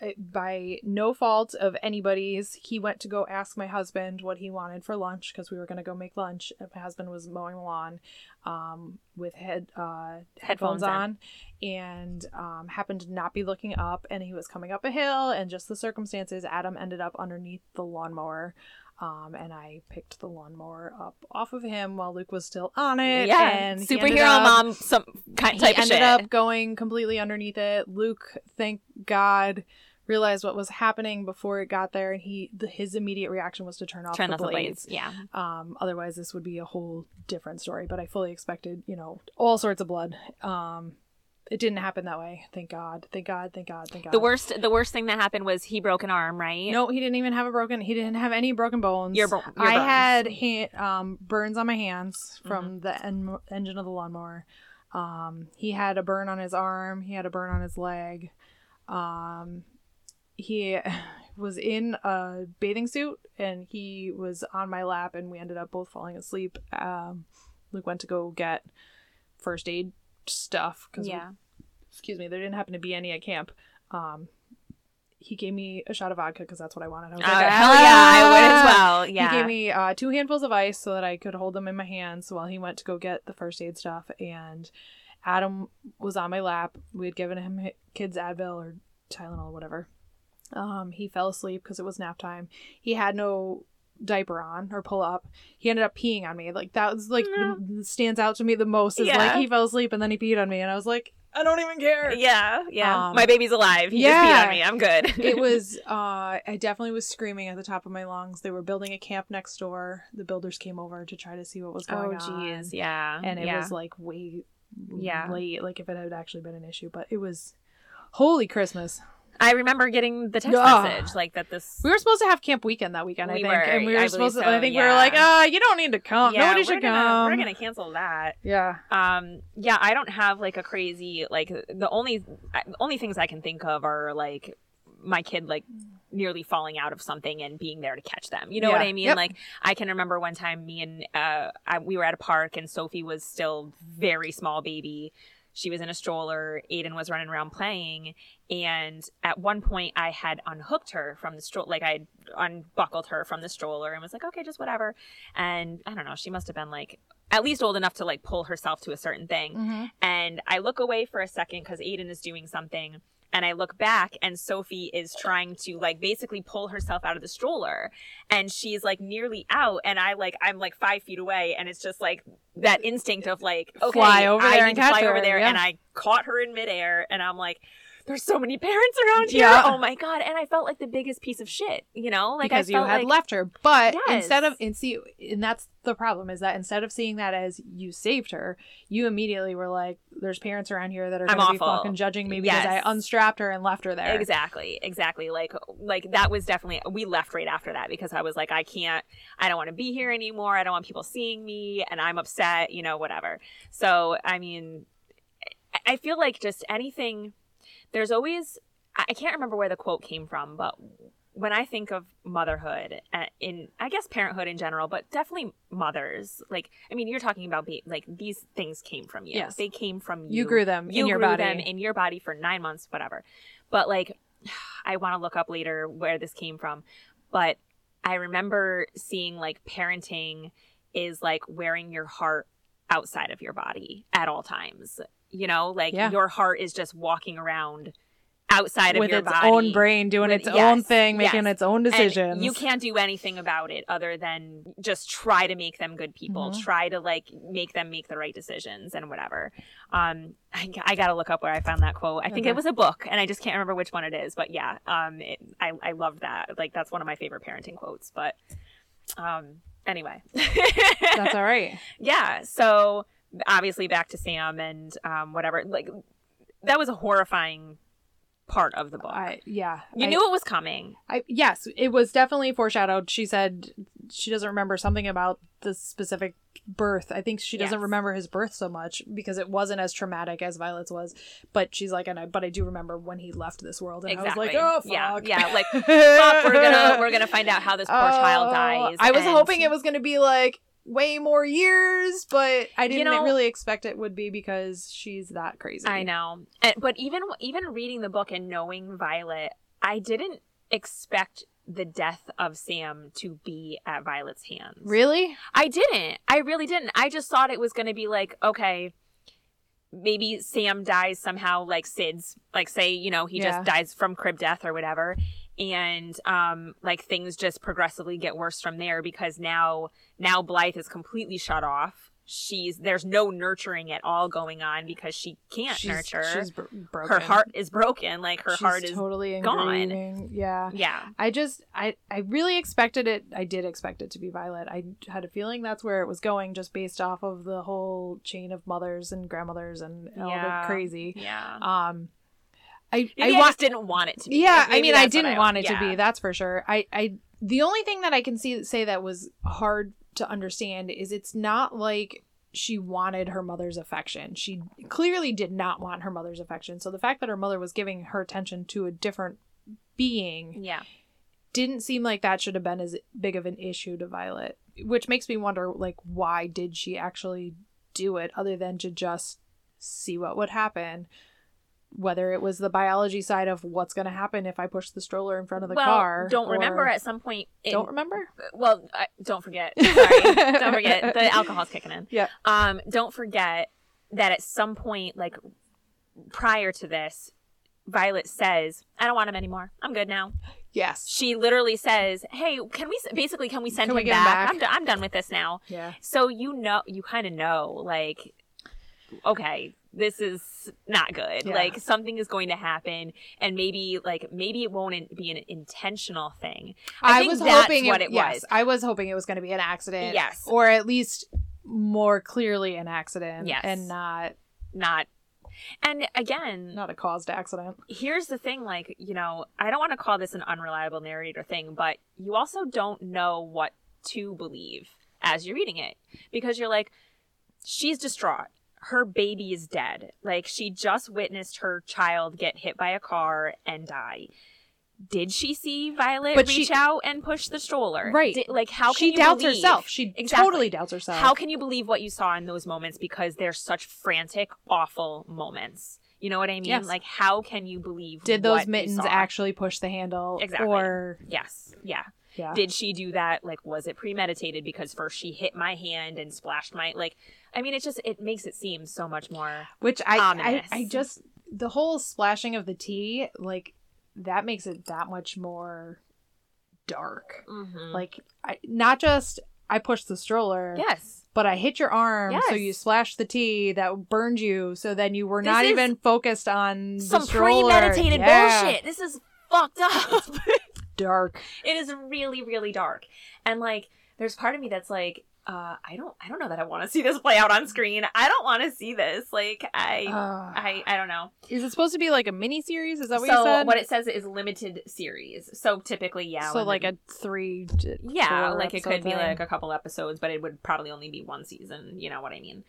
uh, by no fault of anybody's, he went to go ask my husband what he wanted for lunch because we were gonna go make lunch. And my husband was mowing the lawn, um, with head uh headphones, Headphones on, and um, happened to not be looking up, and he was coming up a hill, and just the circumstances, Adam ended up underneath the lawnmower. Um, and I picked the lawnmower up off of him while Luke was still on it. yeah, and superhero up- mom, some kind He type of ended shit. up going completely underneath it. Luke, thank God, realized what was happening before it got there, and he the, his immediate reaction was to turn off Turn the off the blades. blades. Yeah. Um, otherwise, this would be a whole different story. But I fully expected, you know, all sorts of blood. Um, it didn't happen that way. Thank God. Thank God. Thank God. Thank God. The worst the worst thing that happened was he broke an arm, right? No, he didn't even have a broken. He didn't have any broken bones. Your bo- your I had hand, um, burns on my hands from Mm-hmm. the en- engine of the lawnmower. Um, he had a burn on his arm. He had a burn on his leg. Um, he was in a bathing suit and he was on my lap, and we ended up both falling asleep. Um, Luke went to go get first aid stuff because Yeah. excuse me, there didn't happen to be any at camp. Um, he gave me a shot of vodka because that's what I wanted. I was Oh, like, hell yeah, I would as "Ah!" well. Yeah. He gave me uh, two handfuls of ice so that I could hold them in my hands while he went to go get the first aid stuff. And Adam was on my lap. We had given him kids Advil or Tylenol, or whatever. Um, he fell asleep because it was nap time. He had no diaper on or pull up. He ended up peeing on me. Like that was like the, stands out to me the most is like he fell asleep and then he peed on me, and I was like, I don't even care. Yeah, yeah. Um, My baby's alive. He yeah. just peed on me. I'm good. it was uh i definitely was screaming at the top of my lungs they were building a camp next door the builders came over to try to see what was Oh going on Oh, jeez, yeah. and it yeah. was like way Yeah. late like if it had actually been an issue but it was holy christmas I remember getting the text Ugh. message like that. This we were supposed to have camp weekend that weekend i We think were, and we were I supposed to believe i so, think we were yeah. like uh you don't need to come yeah, nobody should gonna, come We're gonna cancel that. yeah Um, yeah, I don't have like a crazy like the only only things I can think of are like my kid like nearly falling out of something and being there to catch them. You know what I mean? Yep. Like I can remember one time me and uh I, we were at a park and Sophie was still very small baby. She was in a stroller. Aiden was running around playing, and at one point I had unhooked her from the stroller, like I unbuckled her from the stroller, and was like, "Okay, just whatever." And I don't know, she must have been like at least old enough to like pull herself to a certain thing. Mhm. And I look away for a second because Aiden is doing something. And I look back and Sophie is trying to like basically pull herself out of the stroller. And she's like nearly out. And I like, I'm like five feet away. And it's just like that instinct of like, okay, Fly over I there and catch fly over her, there. yeah. And I caught her in midair. And I'm like, there's so many parents around here. Yeah. Oh my God. And I felt like the biggest piece of shit, you know? Like because I you had like, left her but Yes. instead of and see and that's the problem is that instead of seeing that as you saved her you immediately were like there's parents around here that are going to be fucking judging me because Yes. i unstrapped her and left her there Exactly, exactly. Like, like that was definitely we left right after that because I was like, I can't, I don't want to be here anymore. I don't want people seeing me, and I'm upset. You know, whatever. So, I mean, I- I feel like just anything. There's always, I can't remember where the quote came from, but when I think of motherhood, uh, in I guess parenthood in general, but definitely mothers. Like, I mean, you're talking about ba- like these things came from you. Yes. they came from you You grew them you in your grew body them in your body for nine months, whatever. But like, I want to look up later where this came from. But I remember seeing like parenting is like wearing your heart outside of your body at all times. You know, like Yeah. your heart is just walking around outside with of your its body. own brain doing With- its yes, own thing making yes. its own And decisions you can't do anything about it other than just try to make them good people. Mhm. Try to like make them make the right decisions and whatever. Um, I, I got to look up where I found that quote. I think Okay. it was a book, and I just can't remember which one it is. But yeah, um, it, I I love that. Like that's one of my favorite parenting quotes. But um, anyway, that's all right yeah. So obviously back to Sam and um, whatever. Like that was a horrifying part of the book. I, yeah you I- knew it was coming. I yes, it was definitely foreshadowed. She said she doesn't remember something about the specific birth. I think she doesn't Yes. remember his birth so much because it wasn't as traumatic as Violet's was. But she's like, and I but I do remember when he left this world, and Exactly. I was like, oh Yeah, fuck, yeah, like, Fuck, we're gonna we're gonna find out how this poor child Oh, dies. I was and- hoping it was gonna be like way more years, but I didn't know- really expect it would be because she's that crazy. I know, and, but even even reading the book and knowing Violet, I didn't expect the death of Sam to be at Violet's hands. Really? I didn't. I really didn't. I just thought it was going to be like, okay, maybe Sam dies somehow, like SIDS, like say, you know, he Yeah. just dies from crib death or whatever. And um, like things just progressively get worse from there because now now Blythe is completely shut off she's there's no nurturing at all going on because she can't she's, nurture. She's bro- broken. her heart is broken. Like her She's heart is totally gone. Yeah. yeah. I just I I really expected it. I did expect it to be Violet. I had a feeling that's where it was going, just based off of the whole chain of mothers and grandmothers and all Yeah. the crazy. Yeah. Um, I Maybe I I, just didn't want it to be. Yeah, I mean, I didn't want it to be. That's for sure. I I the only thing that I can see say that was hard to understand is it's not like she wanted her mother's affection. She clearly did not want her mother's affection. So the fact that her mother was giving her attention to a different being Yeah. didn't seem like that should have been as big of an issue to Violet, which makes me wonder like why did she actually do it other than to just see what would happen? Whether it was the biology side of what's going to happen if I push the stroller in front of the well, car. don't remember at some point. In, don't remember. Well, I, don't forget. Sorry, don't forget the alcohol's kicking in. Yeah. Um, don't forget that at some point, like prior to this, Violet says, "I don't want him anymore. I'm good now." Yes. She literally says, "Hey, can we basically can we send Can we him, get him back? back? I'm, do- I'm done with this now." Yeah. So you know, you kind of know, like, okay, this is not good. Yeah. Like something is going to happen, and maybe, like, maybe it won't be an intentional thing. I I, think was that's hoping what it yes, was. I was hoping it was going to be an accident. Yes. Or at least more clearly an accident. Yes. And not Not, and again, not a caused accident. here's the thing like you know i don't want to call this an unreliable narrator thing but you also don't know what to believe as you're reading it because you're like she's distraught her baby is dead like she just witnessed her child get hit by a car and die did she see violet But reach she- out and push the stroller Right. Did- like how can she doubts believe- herself. She Exactly. totally doubts herself. how can you believe what you saw in those moments because they're such frantic awful moments you know what i mean Yes. like how can you believe did those mittens actually push the handle? Exactly. Or Yes. Yeah. yeah. Did she do that? Like, was it premeditated? Because first she hit my hand and splashed my like. I mean, it just it makes it seem so much more. Which I, I Ominous. I just the whole splashing of the tea like that makes it that much more dark. Mm-hmm. Like I, not just I pushed the stroller, yes, but I hit your arm, so you splashed the tea that burned you. So then you were This not even focused on the some premeditated Yeah. bullshit. This is fucked up. Dark. it is really really dark, and like, there's part of me that's like. Uh, I don't. I don't know that I want to see this play out on screen. I don't want to see this. Like, I, Uh, I, I don't know. is it supposed to be like a mini series? Is that what so you said? what it says is limited series. So typically, yeah. so like a three. yeah like it could be like a couple episodes but it would probably only be one season you know what i mean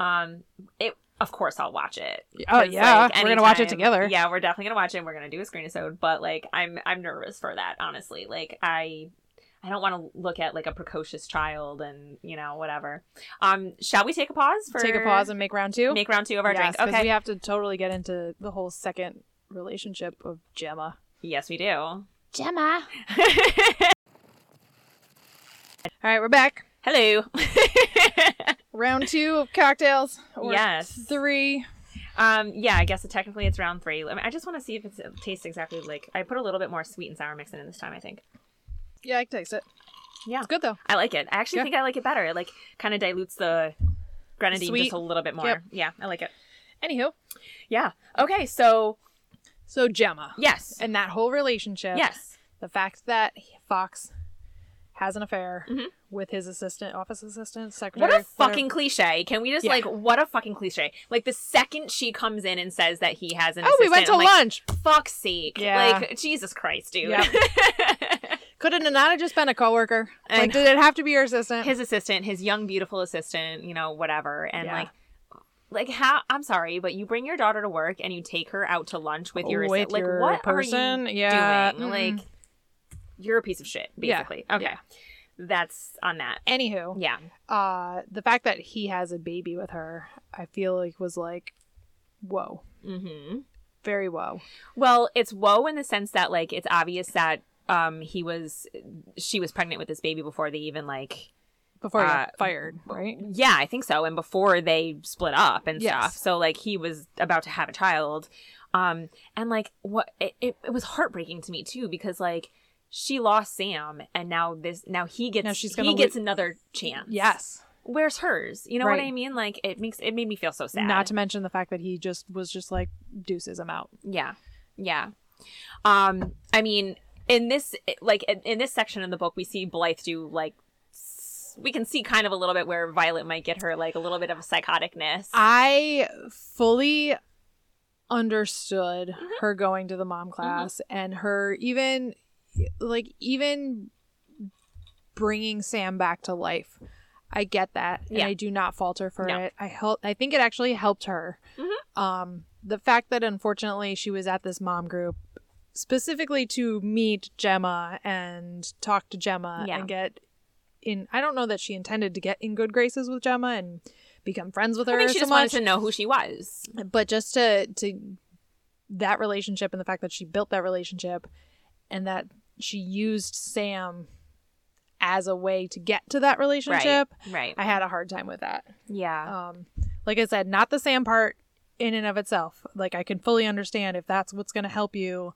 um it of course i'll watch it Oh yeah, like, we're gonna watch it together. yeah we're definitely gonna watch it and we're gonna do a screen episode but like i'm i'm nervous for that honestly like i I don't want to look at like a precocious child and you know whatever. Um, shall we take a pause for Take a pause and make round two. make round two of our Yes, drink? 'cause Okay. we have to totally get into the whole second relationship of Gemma. yes, we do. Gemma. All right, we're back. Hello. Round two of cocktails. Or Yes. Three. Um, yeah, I guess technically it's round three. I, mean, I just want to see if it's, it tastes exactly like. I put a little bit more sweet and sour mix in this time. I think. Yeah, I can taste it. Yeah. It's good though. I like it. I actually Yeah. think I like it better. It like kind of dilutes the grenadine Sweet. just a little bit more. Yep. Yeah, I like it. Anywho, Yeah. Okay. So so Gemma yes, and that whole relationship. yes, The fact that Fox has an affair Mhm. with his assistant, office assistant, secretary. what a whatever. fucking cliche. Can we just Yeah. like what a fucking cliche? Like the second she comes in and says that he has an Oh, we went to I'm like, lunch. Fuck's sake! Yeah. Like Jesus Christ, dude. Yep. Could it not have just been a coworker? I Like, did it have to be your assistant? his assistant, his young beautiful assistant, you know, whatever, and Yeah. like. Like how? I'm sorry, but you bring your daughter to work and you take her out to lunch with your With assi- like your what person? are you Yeah. doing? Mm-mm. Like you're a piece of shit, Yeah. basically. Okay, Yeah. that's on that. Anywho, Yeah, uh, the fact that he has a baby with her, I feel like was like, whoa, hmm very whoa. Well, it's woe in the sense that like it's obvious that um he was she was pregnant with this baby before they even like Before he Uh, got fired, right? yeah i think so and before they split up and Yes. stuff so like he was about to have a child um and like what it, it, it was heartbreaking to me too because like she lost sam and now this now he gets Now she's gonna he lo- gets another chance Yes. where's hers? You know what I mean? Like it makes it made me feel so sad. Not to mention the fact that he just was just like deuces I'm out. Yeah. Yeah. Um I mean in this like in, in this section in the book we see Blythe do like we can see kind of a little bit where Violet might get her like a little bit of a psychoticness. I fully understood Mm-hmm. her going to the mom class and her even like even bringing Sam back to life. I get that, and I do not falter for No. it. I help. I think it actually helped her. Mhm. Um, the fact that unfortunately she was at this mom group specifically to meet Gemma and talk to Gemma Yeah. and get in. I don't know that she intended to get in good graces with Gemma and become friends with her I think she so just much wanted to know who she was. but just to to that relationship and the fact that she built that relationship and that she used Sam as a way to get to that relationship, Right. I had a hard time with that. Yeah. Um, like I said, not the Sam part in and of itself. Like I can fully understand if that's what's going to help you.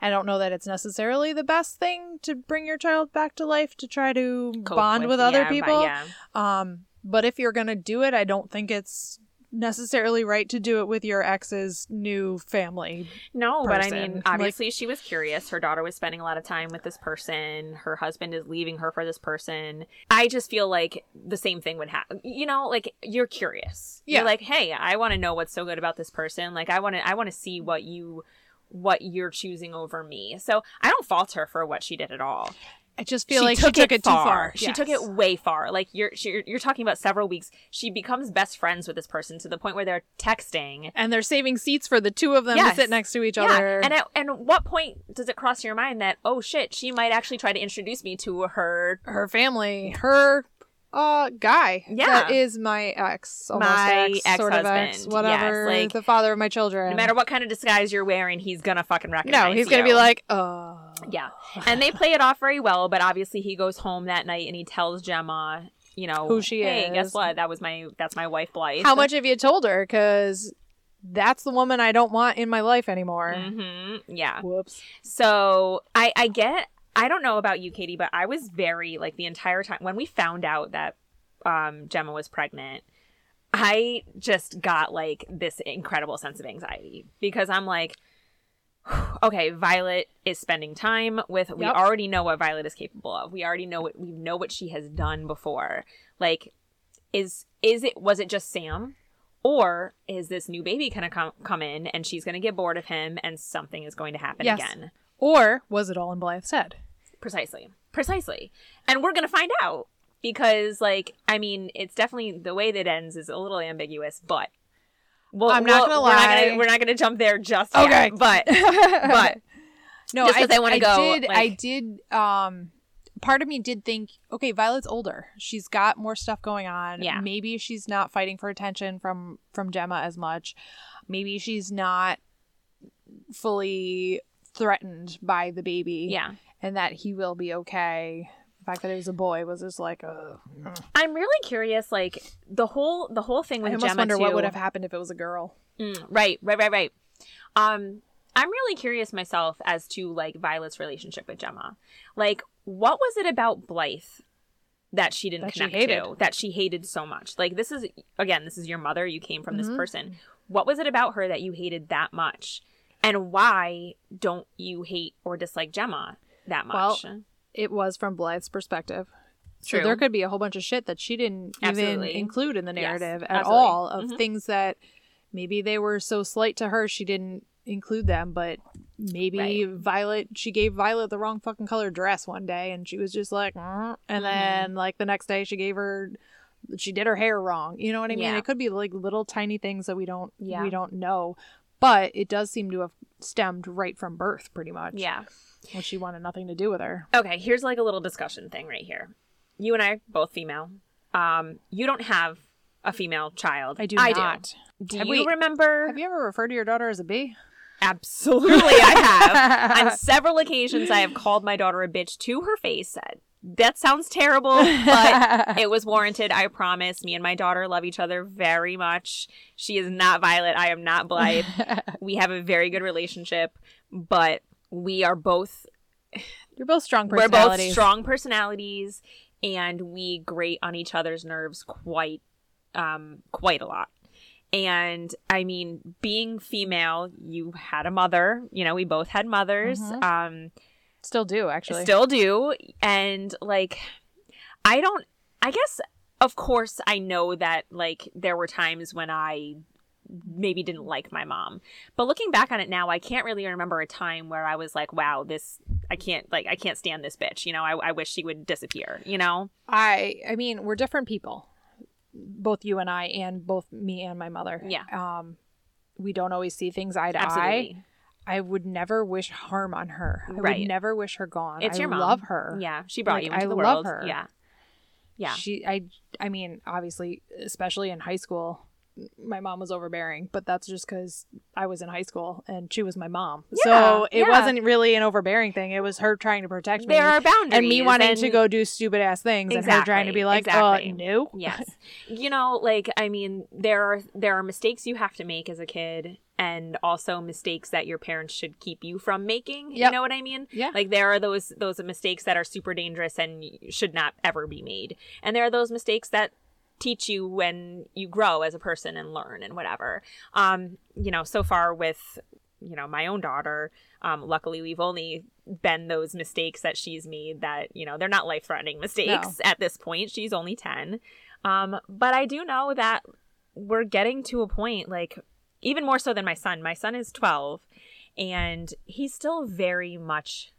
I don't know that it's necessarily the best thing to bring your child back to life to try to Cope bond with, other yeah, but people. Yeah. Um, but if you're gonna do it, I don't think it's necessarily right to do it with your ex's new family. No, but I person. mean, Like- obviously she was curious. Her daughter was spending a lot of time with this person. Her husband is leaving her for this person. I just feel like the same thing would happen. You know, like you're curious. Yeah. You're like, "Hey, I want to know what's so good about this person. Like I want to I want to see what you what you're choosing over me." So, I don't fault her for what she did at all. I just feel like she took it, too far. She took it way far. Like you're, she, you're talking about several weeks. She becomes best friends with this person to the point where they're texting. and they're saving seats for the two of them Yes. to sit next to each Yeah, other. and at, and what point does it cross your mind that oh shit, she might actually try to introduce me to her her family, her uh guy, Yeah. that is my ex, almost My ex, sort of ex, whatever, Yes, like, the father of my children. no matter what kind of disguise you're wearing, he's gonna fucking recognize no, he's gonna be like, oh yeah. And they play it off very well, but obviously he goes home that night and he tells Gemma, you know, Who she hey, is. guess what? That was my that's my wife Blythe. how much have you told her? Because that's the woman I don't want in my life anymore. hmm Yeah. Whoops. So I I get I don't know about you, Katie, but I was very like the entire time when we found out that um Gemma was pregnant, I just got like this incredible sense of anxiety because I'm like okay, Violet is spending time with we Yep. already know what Violet is capable of. We already know what we know what she has done before. Like is is it was it just Sam? Or is this new baby to come come in and she's to get bored of him and something is going to happen Yes. again? Or was it all in Blythe's head? Precisely. Precisely. And we're going to find out because like I mean, it's definitely the way that ends is a little ambiguous, but well, I'm not gonna we're not lie. gonna, we're not going to jump there just Okay. yet. But but no, Just 'cause I, I wanna go, Did, I did. Um, part of me did think, okay, Violet's older. She's got more stuff going on. Yeah. Maybe she's not fighting for attention from from Gemma as much. Maybe she's not fully threatened by the baby. yeah. And that he will be okay. The fact that it was a boy was just like, uh, I'm really curious like the whole the whole thing I with almost Gemma wonder what would have happened if it was a girl. Mm, right, right, right, right. Um, I'm really curious myself as to like Violet's relationship with Gemma. Like, what was it about Blythe that she didn't That connect hated. to that she hated so much? Like, this is again, this is your mother. You came from Mhm. this person. What was it about her that you hated that much? And why don't you hate or dislike Gemma that Well, much? It was from Blythe's perspective. So True. there could be a whole bunch of shit that she didn't Absolutely. even include in the Yes, narrative at absolutely. all of Mhm. things that maybe they were so slight to her she didn't include them, but maybe Right. Violet she gave Violet the wrong fucking color dress one day and she was just like "Mm," and Mhm. then like the next day she gave her she did her hair wrong. You know what I mean? Yeah. It could be like little tiny things that we don't Yeah. we don't know. But it does seem to have stemmed right from birth pretty much. yeah. Well, she wanted nothing to do with her. Okay, here's like a little discussion thing right here. You and I are both female. Um, you don't have a female child. I do I not. do. Do Have you we- remember? Have you ever referred to your daughter as a bee? Absolutely, I have. On several occasions, I have called my daughter a bitch to her face. That sounds terrible, but it was warranted. I promise. Me and my daughter love each other very much. She is not Violet. I am not Blythe. we have a very good relationship, but we are both You're both strong personalities. we're both strong personalities and we grate on each other's nerves quite um quite a lot. And I mean, being female, you had a mother, you know, we both had mothers. Mhm. Um Still do actually. Still do. And like, I don't, I guess, of course, I know that like there were times when I maybe didn't like my mom. But looking back on it now, I can't really remember a time where I was like, wow, this, I can't, like, I can't stand this bitch. You know, I, I wish she would disappear, you know? I I mean, we're different people. Both you and I and both me and my mother. Yeah. Um we don't always see things eye to eye. I would never wish harm on her. I Right. would never wish her gone. It's I your mom. love her. Yeah. She brought Like, you into I the love world. her. Yeah. Yeah. She I I mean, obviously, especially in high school, my mom was overbearing, but that's just cuz I was in high school and she was my mom. so it yeah. wasn't really an overbearing thing. It was her trying to protect me. There are boundaries. and me wanting to go do stupid ass things and her trying to be like, Exactly, uh, no. yes you know like i mean there are there are mistakes you have to make as a kid and also mistakes that your parents should keep you from making you know what i mean? Yeah. like there are those those mistakes that are super dangerous and should not ever be made. And there are those mistakes that teach you when you grow as a person and learn and whatever. Um you know so far with you know my own daughter um luckily we've only been those mistakes that she's made that you know they're not life threatening mistakes at this point. She's only 10 um but i do know that we're getting to a point like even more so than my son my son is 12 and he's still very much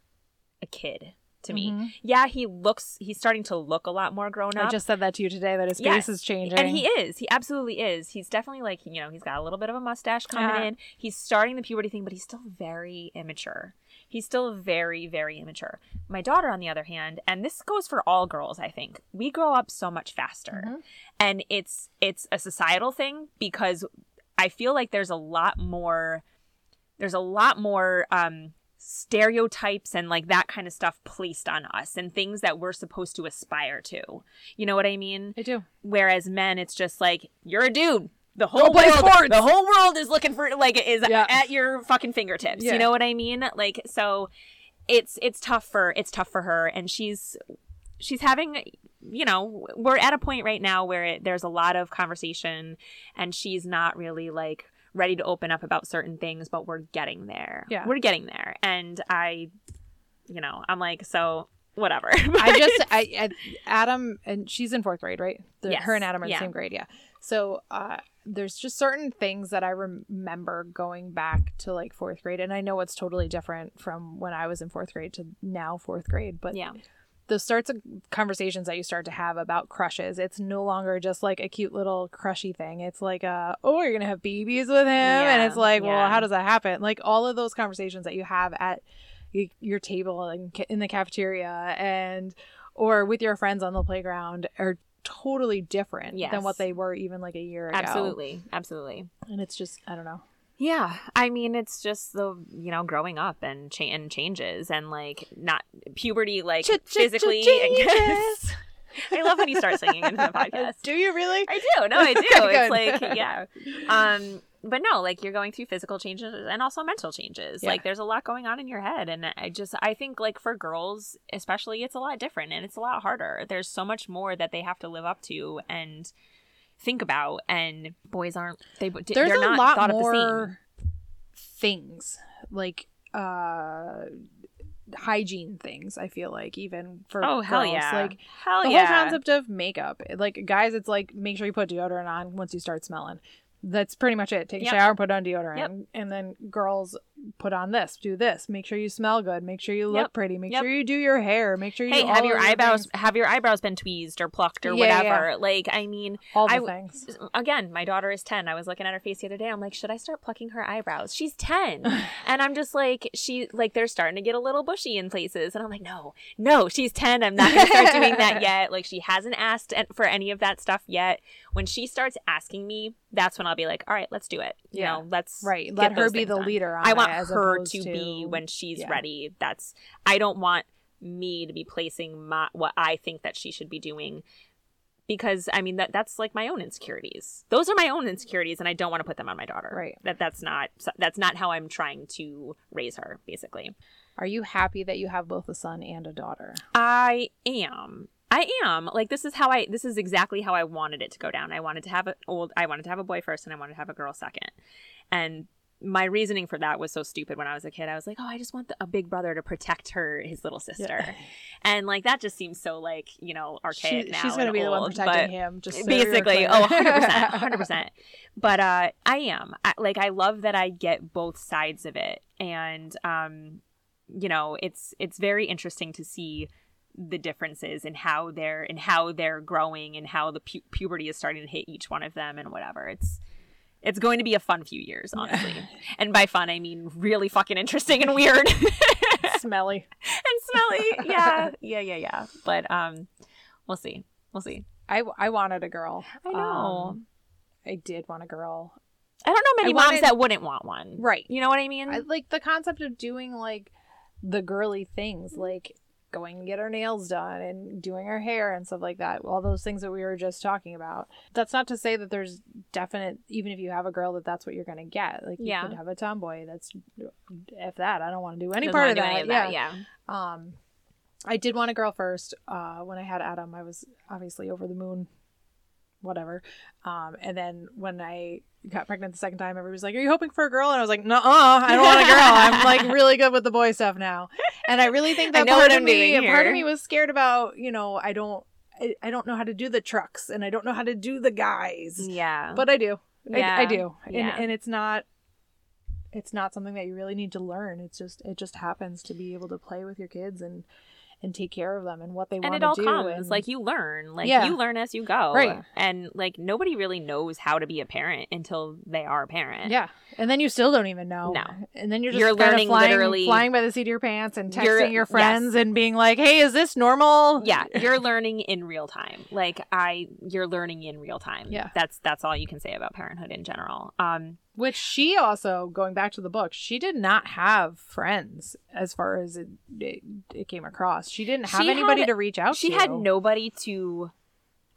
a kid to me Mhm. yeah he looks he's starting to look a lot more grown up I just said that to you today that his Yes. face is changing. and he is. He absolutely is. He's definitely like, you know, he's got a little bit of a mustache coming Uh-huh. in. He's starting the puberty thing, but he's still very immature. He's still very, very immature. My daughter, on the other hand, and this goes for all girls, I think, we grow up so much faster. Mhm. And it's it's a societal thing because I feel like there's a lot more there's a lot more um stereotypes and like that kind of stuff placed on us and things that we're supposed to aspire to. You know what I mean? I do. Whereas men, it's just like you're a dude. The whole world, sports. the whole world is looking for like is Yeah. at your fucking fingertips. Yeah. You know what I mean? Like so, it's it's tough for it's tough for her, and she's she's having you know we're at a point right now where it, there's a lot of conversation, and she's not really like ready to open up about certain things, but we're getting there. Yeah. we're getting there, and I, you know, I'm like so whatever. I just I, I Adam and she's in fourth grade, right? The, Yes. Her and Adam are in Yeah. the same grade, yeah. So uh, there's just certain things that I remember going back to like fourth grade, and I know it's totally different from when I was in fourth grade to now fourth grade, but yeah. Those sorts of conversations that you start to have about crushes, it's no longer just like a cute little crushy thing. It's like, uh, oh, you're gonna have babies with him, and it's like, well, how does that happen? Like all of those conversations that you have at your table and in the cafeteria and or with your friends on the playground are totally different Yes. than what they were even like a year ago. Absolutely, absolutely. and it's just I don't know. Yeah, I mean, it's just the you know growing up and cha- and changes and like not puberty, like physically. I love when you start singing into the podcast. Do you really? I do. No, I do. It's like yeah. Um, but no, like you're going through physical changes and also mental changes. Yeah. Like there's a lot going on in your head, and I just I think like for girls especially, it's a lot different and it's a lot harder. There's so much more that they have to live up to and think about, and boys aren't they? there's they're a not lot thought of the same. more things like uh hygiene things i feel like even for Oh hell girls. yeah! like hell the yeah! whole concept of makeup like guys it's like make sure you put deodorant on once you start smelling that's pretty much it take a Yep. shower put on deodorant Yep. and then girls put on this do this make sure you smell good make sure you look Yep. pretty make Yep. sure you do your hair make sure you hey, have your eyebrows things. have your eyebrows been tweezed or plucked or Yeah, whatever? Like, I mean, all the I- things again, my daughter is 10. I was looking at her face the other day. I'm like, should I start plucking her eyebrows? She's 10. and I'm just like, she, like, they're starting to get a little bushy in places. And I'm like, no, no, she's 10. I'm not going to start doing that yet. Like, she hasn't asked for any of that stuff yet. When she starts asking me, that's when I'll be like, all right, let's do it. You Yeah. know, let's. right let her be the done. leader I want her opposed to be when she's yeah. ready. That's, I don't want me to be placing my, what I think that she should be doing because I mean that that's like my own insecurities. Those are my own insecurities, and I don't want to put them on my daughter. Right. That that's not that's not how I'm trying to raise her. Basically, are you happy that you have both a son and a daughter I am. I am. Like this is how I this is exactly how I wanted it to go down. I wanted to have an old I wanted to have a boy first and I wanted to have a girl second. And my reasoning for that was so stupid when I was a kid. I was like, "Oh, I just want the, a big brother to protect her his little sister." And like that just seems so like, you know, archaic She, now. she's going to and be the one protecting him. Just so basically oh 100% 100% but uh i am I, like i love that i get both sides of it and um you know it's it's very interesting to see the differences in how they're and how they're growing and how the pu- puberty is starting to hit each one of them and whatever it's it's going to be a fun few years honestly and by fun i mean really fucking interesting and weird smelly. and smelly. yeah yeah yeah yeah but um we'll see we'll see I, I wanted a girl. i know Um, I did want a girl. I don't know many I moms wanted- that wouldn't want one. Right. You know what I mean? I like the concept of doing like the girly things, like going to get our nails done and doing our hair and stuff like that. All those things that we were just talking about. That's not to say that there's definite, even if you have a girl, that that's what you're going to get. Like you Yeah. could have a tomboy. That's if that. I don't want to do any Doesn't part of do that. any yeah. yeah. Um, I did want a girl first. Uh, when I had Adam, I was obviously over the moon, whatever. Um, and then when I got pregnant the second time, everybody was like, "Are you hoping for a girl?" And I was like, "No, I don't want a girl. I'm like really good with the boy stuff now." And I really think that part of me, part of me was scared about, you know, I don't, I, I don't know how to do the trucks, and I don't know how to do the guys, Yeah. but I do. I, I Yeah. do, and Yeah. and it's not. It's not something that you really need to learn. It's just it just happens to be able to play with your kids and and take care of them and what they want to do. and it all do. comes and, like you learn like Yeah. you learn as you go Right. and like nobody really knows how to be a parent until they are a parent yeah, and then you still don't even know. No. and then you're just You're learning flying, literally- flying by the seat of your pants and texting your friends and being like, "Hey, is this normal?" yeah you're learning in real time like i you're learning in real time Yeah. that's that's all you can say about parenthood in general um Which she also, going back to the book, she did not have friends as far as it, it, it came across. She didn't have She anybody had- to reach out to she to. had nobody to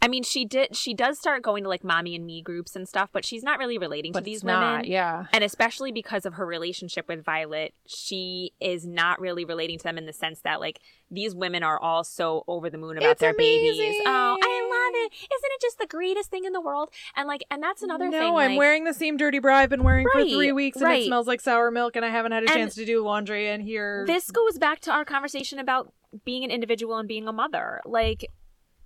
I mean, she did. She does start going to like mommy and me groups and stuff, but she's not really relating but to these women. not, yeah. and especially because of her relationship with Violet, she is not really relating to them in the sense that like these women are all so over the moon about It's their babies. Oh, I love it! Isn't it just the greatest thing in the world? And like, and that's another no, thing. No, I'm like, wearing the same dirty bra I've been wearing for three weeks, and right. it smells like sour milk, and I haven't had a And chance to do laundry. And here, this goes back to our conversation about being an individual and being a mother like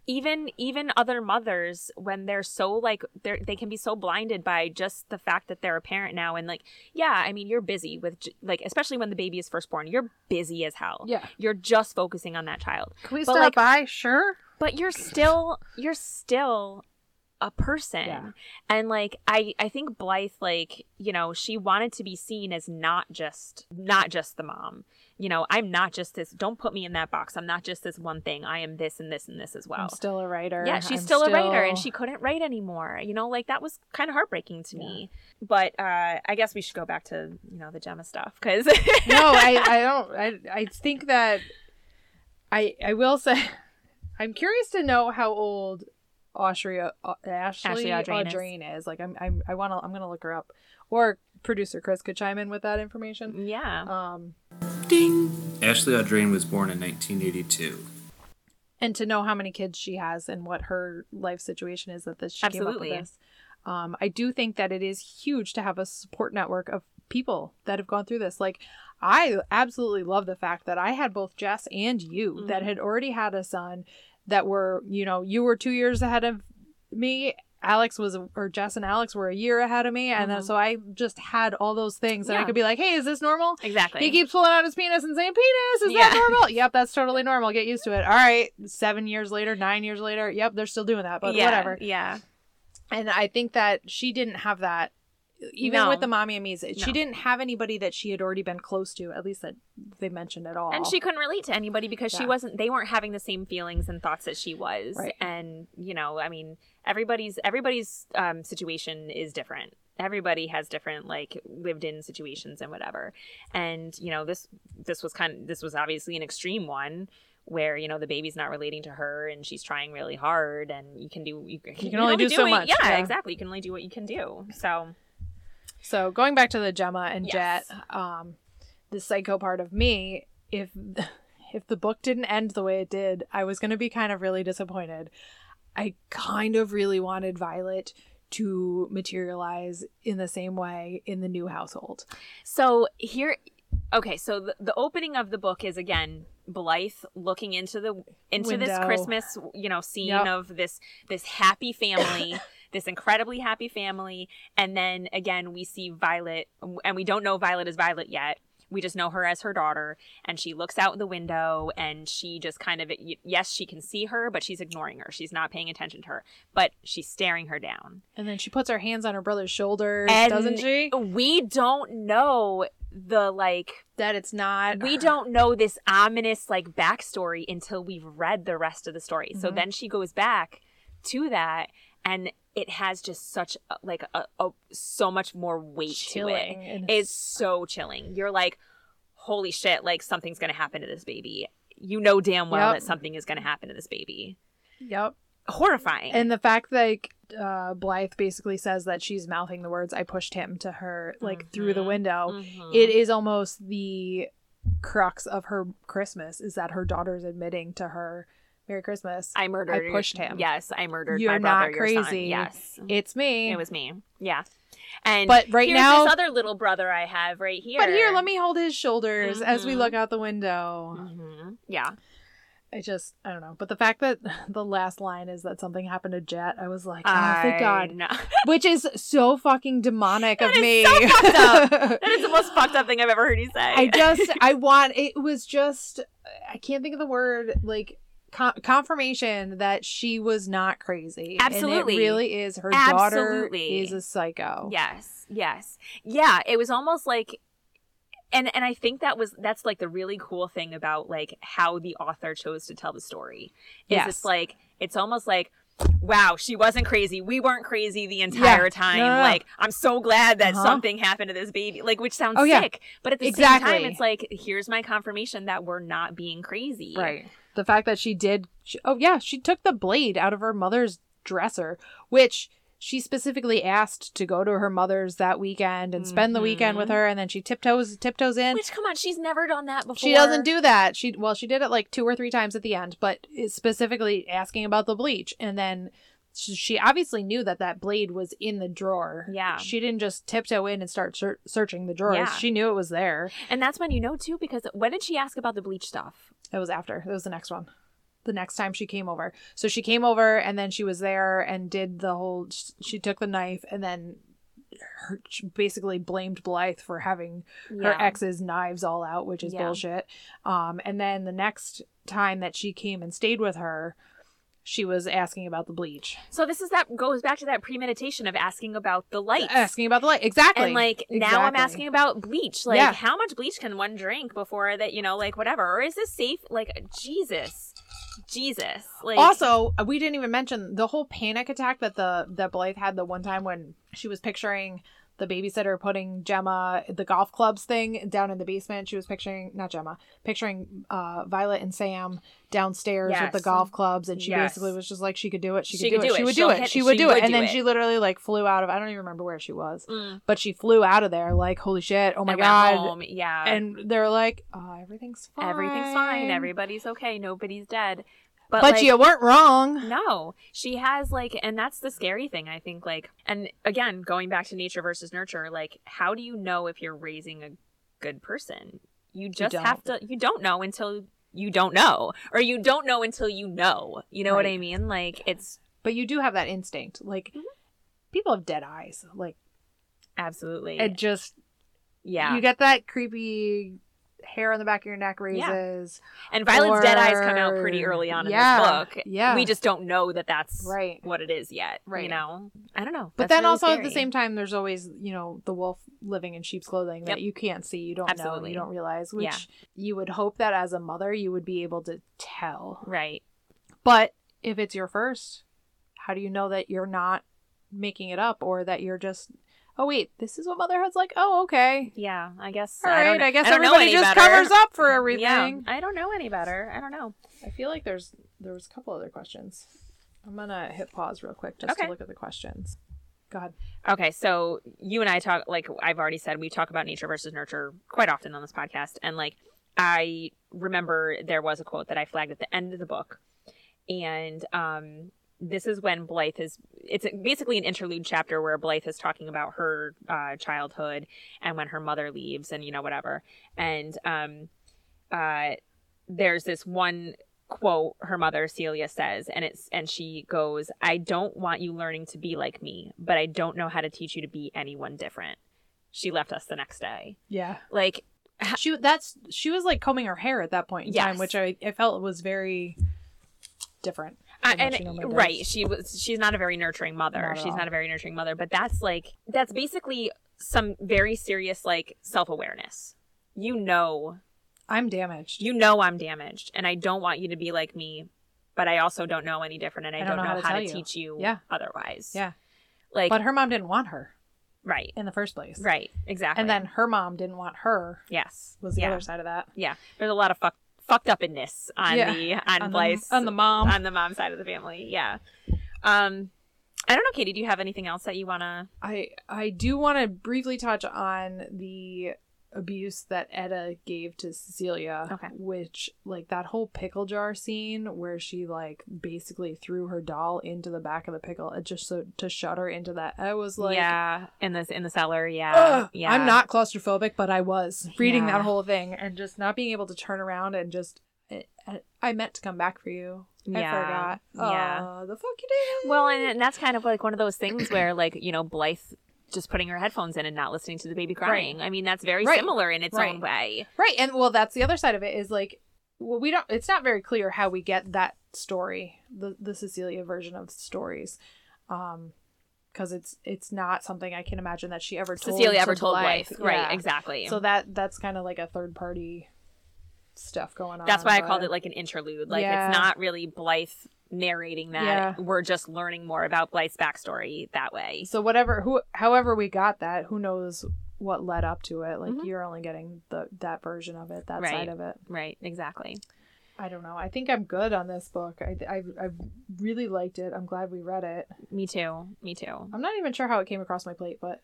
even even other mothers when they're so like they they can be so blinded by just the fact that they're a parent now and like yeah i mean you're busy with like especially when the baby is first born you're busy as hell yeah. you're just focusing on that child Can we But, stop like- by? Sure. but you're still you're still a person Yeah. and like i i think blythe like you know she wanted to be seen as not just not just the mom you know i'm not just this don't put me in that box i'm not just this one thing i am this and this and this as well I'm still a writer. yeah she's I'm still, a writer and she couldn't write anymore you know like that was kind of heartbreaking to me but uh i guess we should go back to you know the gemma stuff because no, I, I don't. I, I think that I, I will say, I'm curious to know how old uh, Ashley, Ashley Audrain is. Audrain is. Like, I'm, I'm, I want to, I'm gonna look her up, or producer Chris could chime in with that information. yeah Um, Ding. Ashley Audrain was born in 1982. and to know how many kids she has and what her life situation is that this she came Absolutely. up with this. Um, I do think that it is huge to have a support network of people that have gone through this. Like, I absolutely love the fact that I had both Jess and you that Mhm. had already had a son that were, you know, you were two years ahead of me. Alex was, or Jess and Alex were a year ahead of me. And then Mhm. so I just had all those things. And I could be like, hey, is this normal? exactly He keeps pulling out his penis and saying, "Penis, is Yeah. that normal?" yep, that's totally normal. Get used to it. All right, seven years later, nine years later, yep, they're still doing that, but yeah, whatever. yeah And I think that she didn't have that, even No. with the mommy and me's. She No. didn't have anybody that she had already been close to, at least that they mentioned at all. and she couldn't relate to anybody because she wasn't they weren't having the same feelings and thoughts that she was Right. and you know i mean everybody's everybody's um, situation is different everybody has different like lived in situations and whatever and you know this this was kind of this was obviously an extreme one where you know the baby's not relating to her and she's trying really hard and you can do you, can only do so what- much, yeah, yeah. exactly you can only do what you can do so So going back to the Gemma and Yes. Jet, um, the psycho part of me, if if the book didn't end the way it did, I was going to be kind of really disappointed. I kind of really wanted Violet to materialize in the same way in the new household. So here, okay. So the, the opening of the book is again Blythe looking into the into this Christmas, you know, scene Yep. of this this happy family, this incredibly happy family, and then again we see Violet, and we don't know Violet is Violet yet. We just know her as her daughter, and she looks out the window, and she just kind of yes, she can see her, but she's ignoring her. She's not paying attention to her, but she's staring her down. And then she puts her hands on her brother's shoulders, And doesn't she? We don't know the like That it's not. we don't know this ominous like backstory until we've read the rest of the story. So Mhm. then she goes back to that and it has just such a, like a, a so much more weight chilling. to it. It's so chilling. You're like, holy shit! Like something's gonna happen to this baby. You know damn well Yep. that something is gonna happen to this baby. Yep. Horrifying. And the fact that like, uh, Blythe basically says that she's mouthing the words "I pushed him" to her like through the Mhm. window. Mhm. It is almost the crux of her Christmas is that her daughter's admitting to her Merry Christmas. I murdered. I pushed him. Yes, I murdered You're my brother. not crazy. Yes, it's me. It was me. Yeah. And But right now- this other little brother I have right here. But here, let me hold his shoulders as we Mhm. look out the window. hmm Yeah. I just, I don't know. But the fact that the last line is that something happened to Jet, I was like, oh, thank God. know. Which is so fucking demonic of That is me. so fucked up. That is the most fucked up thing I've ever heard you say. I just, I want, it was just, I can't think of the word, like, con- confirmation that she was not crazy. Absolutely. And it really is. Her daughter Absolutely. is a psycho. yes, yes, yeah. It was almost like, and and I think that was that's like the really cool thing about like how the author chose to tell the story. Is Yes. it's like it's almost like. Wow, she wasn't crazy. We weren't crazy the entire Yeah. time. No, no, no. Like, I'm so glad that Uh-huh. something happened to this baby. Like, which sounds Oh, yeah. sick, but at the same time, it's like, here's my confirmation that we're not being crazy. Right. The fact that she did, she, oh yeah, she took the blade out of her mother's dresser, which she specifically asked to go to her mother's that weekend and spend the weekend with Mhm. her, and then she tiptoes tiptoes in. Which, come on, she's never done that before. She doesn't do that. She well, she did it like two or three times at the end, but is specifically asking about the bleach, and then she she obviously knew that that blade was in the drawer. Yeah. she didn't just tiptoe in and start ser- searching the drawers. Yeah. She knew it was there. And that's when you know too, because when did she ask about the bleach stuff? It was after. It was the next one. The next time she came over. So she came over and then she was there and did the whole. She took the knife and then her, basically blamed Blythe for having her ex's knives all out, which is Yeah. bullshit. Um, and then the next time that she came and stayed with her, she was asking about the bleach, So this is that goes back to that premeditation of asking about the light. asking about the light. Exactly. and like now I'm asking about bleach. Like Yeah. how much bleach can one drink before that, you know, like whatever. Or is this safe? Like Jesus. Jesus. Like also, we didn't even mention the whole panic attack that the that Blythe had the one time when she was picturing the babysitter putting Gemma the golf clubs thing down in the basement. She was picturing not Gemma, picturing uh, Violet and Sam downstairs with the golf clubs, and she Yes. basically was just like she could do it. She could, She do, could it. do She would She'll do it. hit- She would she do would it. And then it. she literally like flew out of. I don't even remember where she was, Mm. but she flew out of there like holy shit. Oh my and god. Yeah. And they're like, oh, everything's fine. everything's fine. Everybody's okay. Nobody's dead. But, But like, you weren't wrong. No, she has like, and that's the scary thing. I think like, and again, going back to nature versus nurture, like, how do you know if you're raising a good person? You just have to. You don't know until you don't know, or you don't know until you know. You know what I mean? Like, it's but you do have that instinct. Like Mhm. people have dead eyes. Like absolutely, it just yeah. you get that creepy hair on the back of your neck raises. and Violet's dead eyes come out pretty early on in Yeah, this book. yeah. we just don't know that that's Right. what it is yet. You Right. know, I don't know. But That's then really also at the same time there's always, you know, the wolf living in sheep's clothing that Yep. you can't see, you don't know, you don't realize, which Yeah. you would hope that as a mother you would be able to tell. right? But if it's your first, how do you know that you're not making it up or that you're just oh wait, this is what motherhood's like? Oh, okay. Yeah, I guess. All right, I don't right, know- I guess don't everybody any just better. covers up for everything. Yeah, I don't know any better. I don't know. I feel like there's there was a couple other questions. I'm gonna hit pause real quick just Okay. to look at the questions. Go ahead. Okay, so you and I talk like I've already said we talk about nature versus nurture quite often on this podcast, and like I remember there was a quote that I flagged at the end of the book, and um, this is when Blythe is. It's basically an interlude chapter where Blythe is talking about her uh, childhood and when her mother leaves, and you know whatever. And um, uh, there's this one quote her mother Celia says and it's and she goes I don't want you learning to be like me but I don't know how to teach you to be anyone different she left us the next day Yeah. like She that's she was like combing her hair at that point in time, which I, I felt was very different. Uh, and right she was she's not a very nurturing mother Not she's all. not a very nurturing mother but that's like that's basically some very serious like self-awareness you know I'm damaged. you know i'm damaged and i don't want you to be like me but i also don't know any different and i, don't, know, how, to, tell you. teach you Yeah. otherwise Yeah. like But her mom didn't want her right in the first place. right exactly And then her mom didn't want her yes was the yeah other side of that. yeah there's a lot of fuck, fucked up inness on Yeah. the on, On the, on the mom. on the mom side of the family yeah um i don't know katie do you have anything else that you want to I I do want to briefly touch on the abuse that Etta gave to Cecilia. Okay. Which like that whole pickle jar scene where she like basically threw her doll into the back of the pickle just so to shut her into that. I was like yeah in this in the cellar yeah Ugh, yeah I'm not claustrophobic, but I was reading Yeah. that whole thing and just not being able to turn around and just. I, I meant to come back for you. I Yeah. forgot. Yeah. Uh, the fuck you did. well and, and that's kind of like one of those things where like you know blythe just putting her headphones in and not listening to the baby crying i mean that's very Right. similar in its Right. own way Right, and well, that's the other side of it is like, well, we don't. It's not very clear how we get that story, the the Cecilia version of stories, um, because it's it's not something I can imagine that she ever told. cecilia ever told Blythe. blythe right exactly So that that's kind of like a third party stuff going on. that's why i called it like an interlude like Yeah. it's not really blythe narrating that Yeah. we're just learning more about blythe's backstory that way So whatever, who, however we got that, who knows what led up to it? Like Mhm. you're only getting the that version of it, that Right. side of it. right exactly I don't know. I think I'm good on this book. I I I really liked it. I'm glad we read it. me too me too I'm not even sure how it came across my plate, but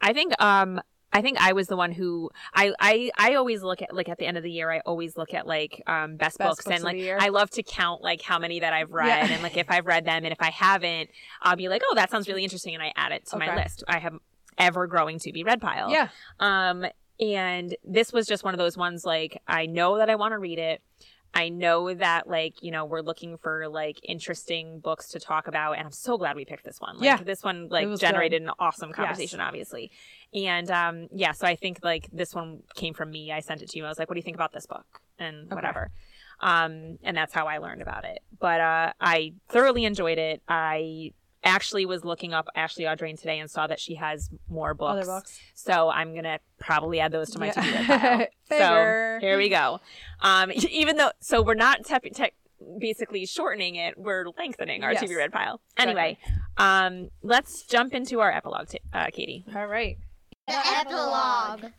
I think um I think I was the one who I I I always look at like at the end of the year I always look at like um best, Best books, books and like. I love to count like how many that I've read Yeah. and like if I've read them and if I haven't I'll be like oh that sounds really interesting and I add it to my list. I have ever growing to be read pile. yeah, Um and this was just one of those ones like I know that I want to read it. I know that like, you know, we're looking for like interesting books to talk about and I'm so glad we picked this one. Like Yeah. this one like generated an awesome conversation Yes. obviously. And um yeah, so I think like this one came from me. I sent it to you. I was like, "What do you think about this book?" and Okay. whatever. Um and that's how I learned about it. But uh I thoroughly enjoyed it. I actually was looking up Ashley Audrain today and saw that she has more books. other books. So I'm gonna probably add those to my Yeah. to-do pile. So here we go. Um, even though, so we're not tech basically shortening it, we're lengthening our Yes. to be read pile. Anyway, um, let's jump into our epilogue, t- uh, Katie. All right. The epilogue.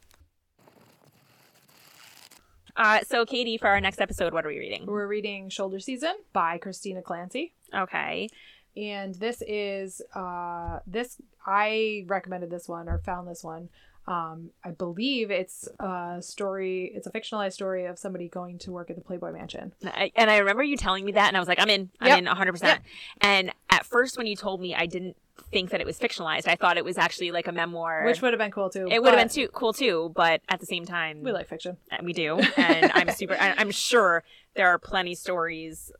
Uh, so Katie, for our next episode, what are we reading? We're reading Shoulder Season by Christina Clancy. Okay. and this is uh this i recommended this one or found this one um i believe it's a story it's a fictionalized story of somebody going to work at the playboy mansion I, and I remember you telling me that, and I was like, I'm in. I'm Yep. in 100%. Yep. And at first, when you told me, I didn't think that it was fictionalized. I thought it was actually like a memoir. which would have been cool too it would have been too cool too, but at the same time, we like fiction Uh, We do, and I'm super. I, I'm sure there are plenty stories,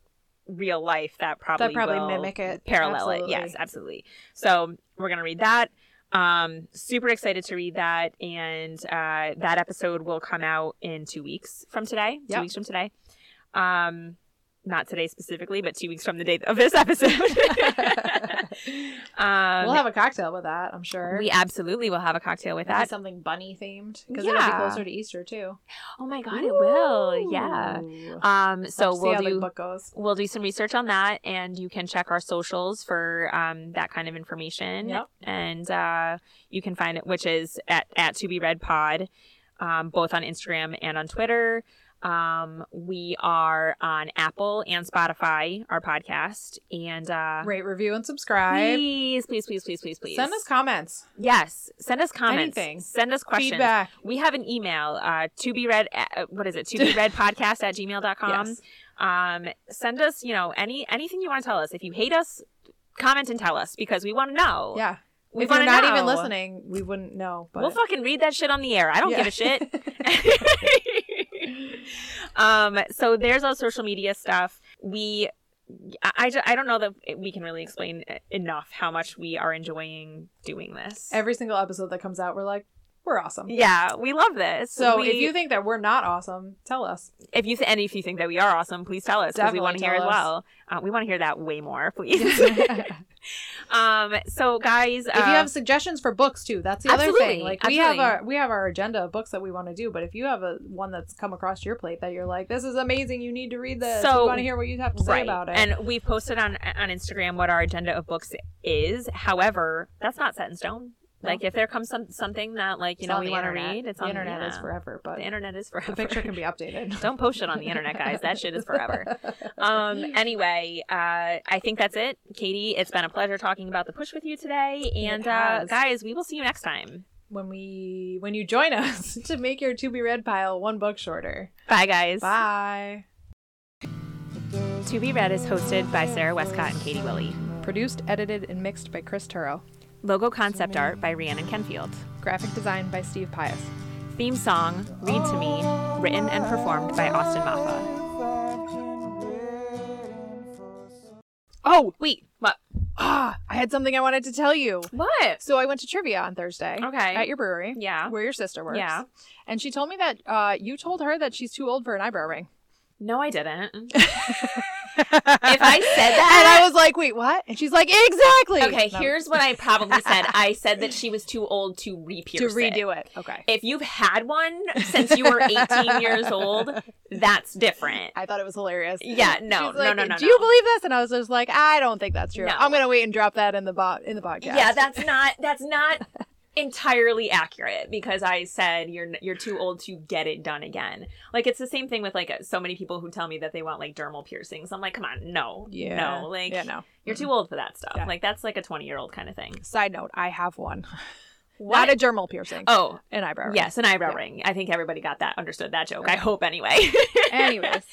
real life that probably that probably will mimic it parallel it. Yes, absolutely. So we're gonna read that. Um, super excited to read that, and uh, that episode will come out in two weeks from today. Two Yep. weeks from today. Um, not today specifically, but two weeks from the date of this episode. um, we'll have a cocktail with that i'm sure we absolutely will have a cocktail with Maybe that. something bunny themed because it'll be closer to easter too Oh my god, it will. Yeah. Um, so Have to see we'll do book goes we'll do some research on that, and you can check our socials for um, that kind of information. Yep. And uh, you can find it, which is at at to be read pod, um, both on Instagram and on Twitter. Um, we are on Apple and Spotify, our podcast, and uh, Rate, review, and subscribe. please, please, please, please, please, please Send us comments, yes, send us comments, Anything. send us questions. feedback. We have an email, uh, to be read, uh, what is it? To be read podcast at gmail.com. Yes. Um, send us, you know, any, anything you want to tell us. If you hate us, comment and tell us because we want to know. Yeah. We if you're not know. even listening, we wouldn't know. But We'll fucking read that shit on the air. I don't Yeah. give a shit. um, so there's our social media stuff. We, I, I, I don't know that we can really explain enough how much we are enjoying doing this. Every single episode that comes out, we're like, we're awesome. yeah, we love this. So We- if you think that we're not awesome, tell us. if you th- and if you think that we are awesome, please tell us because we want to hear as well. Uh, we want to hear that way more, please. um, so guys, uh, you have suggestions for books too, that's the other thing. Like we have our we have our agenda of books that we want to do, but if you have a one that's come across your plate that you're like, this is amazing, you need to read this. So- we want to hear what you have to say right, about it. and we've posted on on Instagram what our agenda of books is. However, that's not set in stone. Like if there comes some something that like you It's know we want to read, it's on the on internet yeah. is forever, but The internet is forever. the picture can be updated. Don't post it on the internet, guys. That shit is forever. Um. Anyway, uh, I think that's it, Katie. It's been a pleasure talking about the push with you today, and uh, guys, we will see you next time. when we when you join us to make your to be read pile one book shorter. Bye, guys. Bye. To Be Read is hosted by Sara Westcott and Katie Willie. Produced, edited, and mixed by Chris Turrow. Logo concept art by Rhiannon Kenfield. Graphic design by Steve Pius. Theme song, Read to Me, written and performed by Austin Maffa. Oh, Wait, what? ah, I had something I wanted to tell you. What? So I went to trivia on Thursday. Okay. At your brewery. Yeah. Where your sister works. Yeah. And she told me that uh, you told her that she's too old for an eyebrow ring. No, I didn't. if I said that- and I was like, wait, what? And she's like, exactly. Okay, No, here's what I probably said. I said that she was too old to re-pierce to redo it. Okay. If you've had one since you were 18 years old, that's different. I thought it was hilarious. Yeah, no, She's no, no, no, Do you believe this? And I was just like, I don't think that's true. No. I'm gonna wait and drop that in the bot in the podcast. Yeah, that's not that's not entirely accurate because I said you're you're too old to get it done again. Like it's the same thing with like so many people who tell me that they want like dermal piercings. I'm like, come on, no, yeah. no, like yeah, no. you're too old for that stuff. Yeah. Like that's like a 20 year old kind of thing. Side note: I have one. What? Not a dermal piercing. oh, an eyebrow. ring. yes, an eyebrow Yeah. ring. I think everybody got that, understood that joke. I hope anyway. Anyways.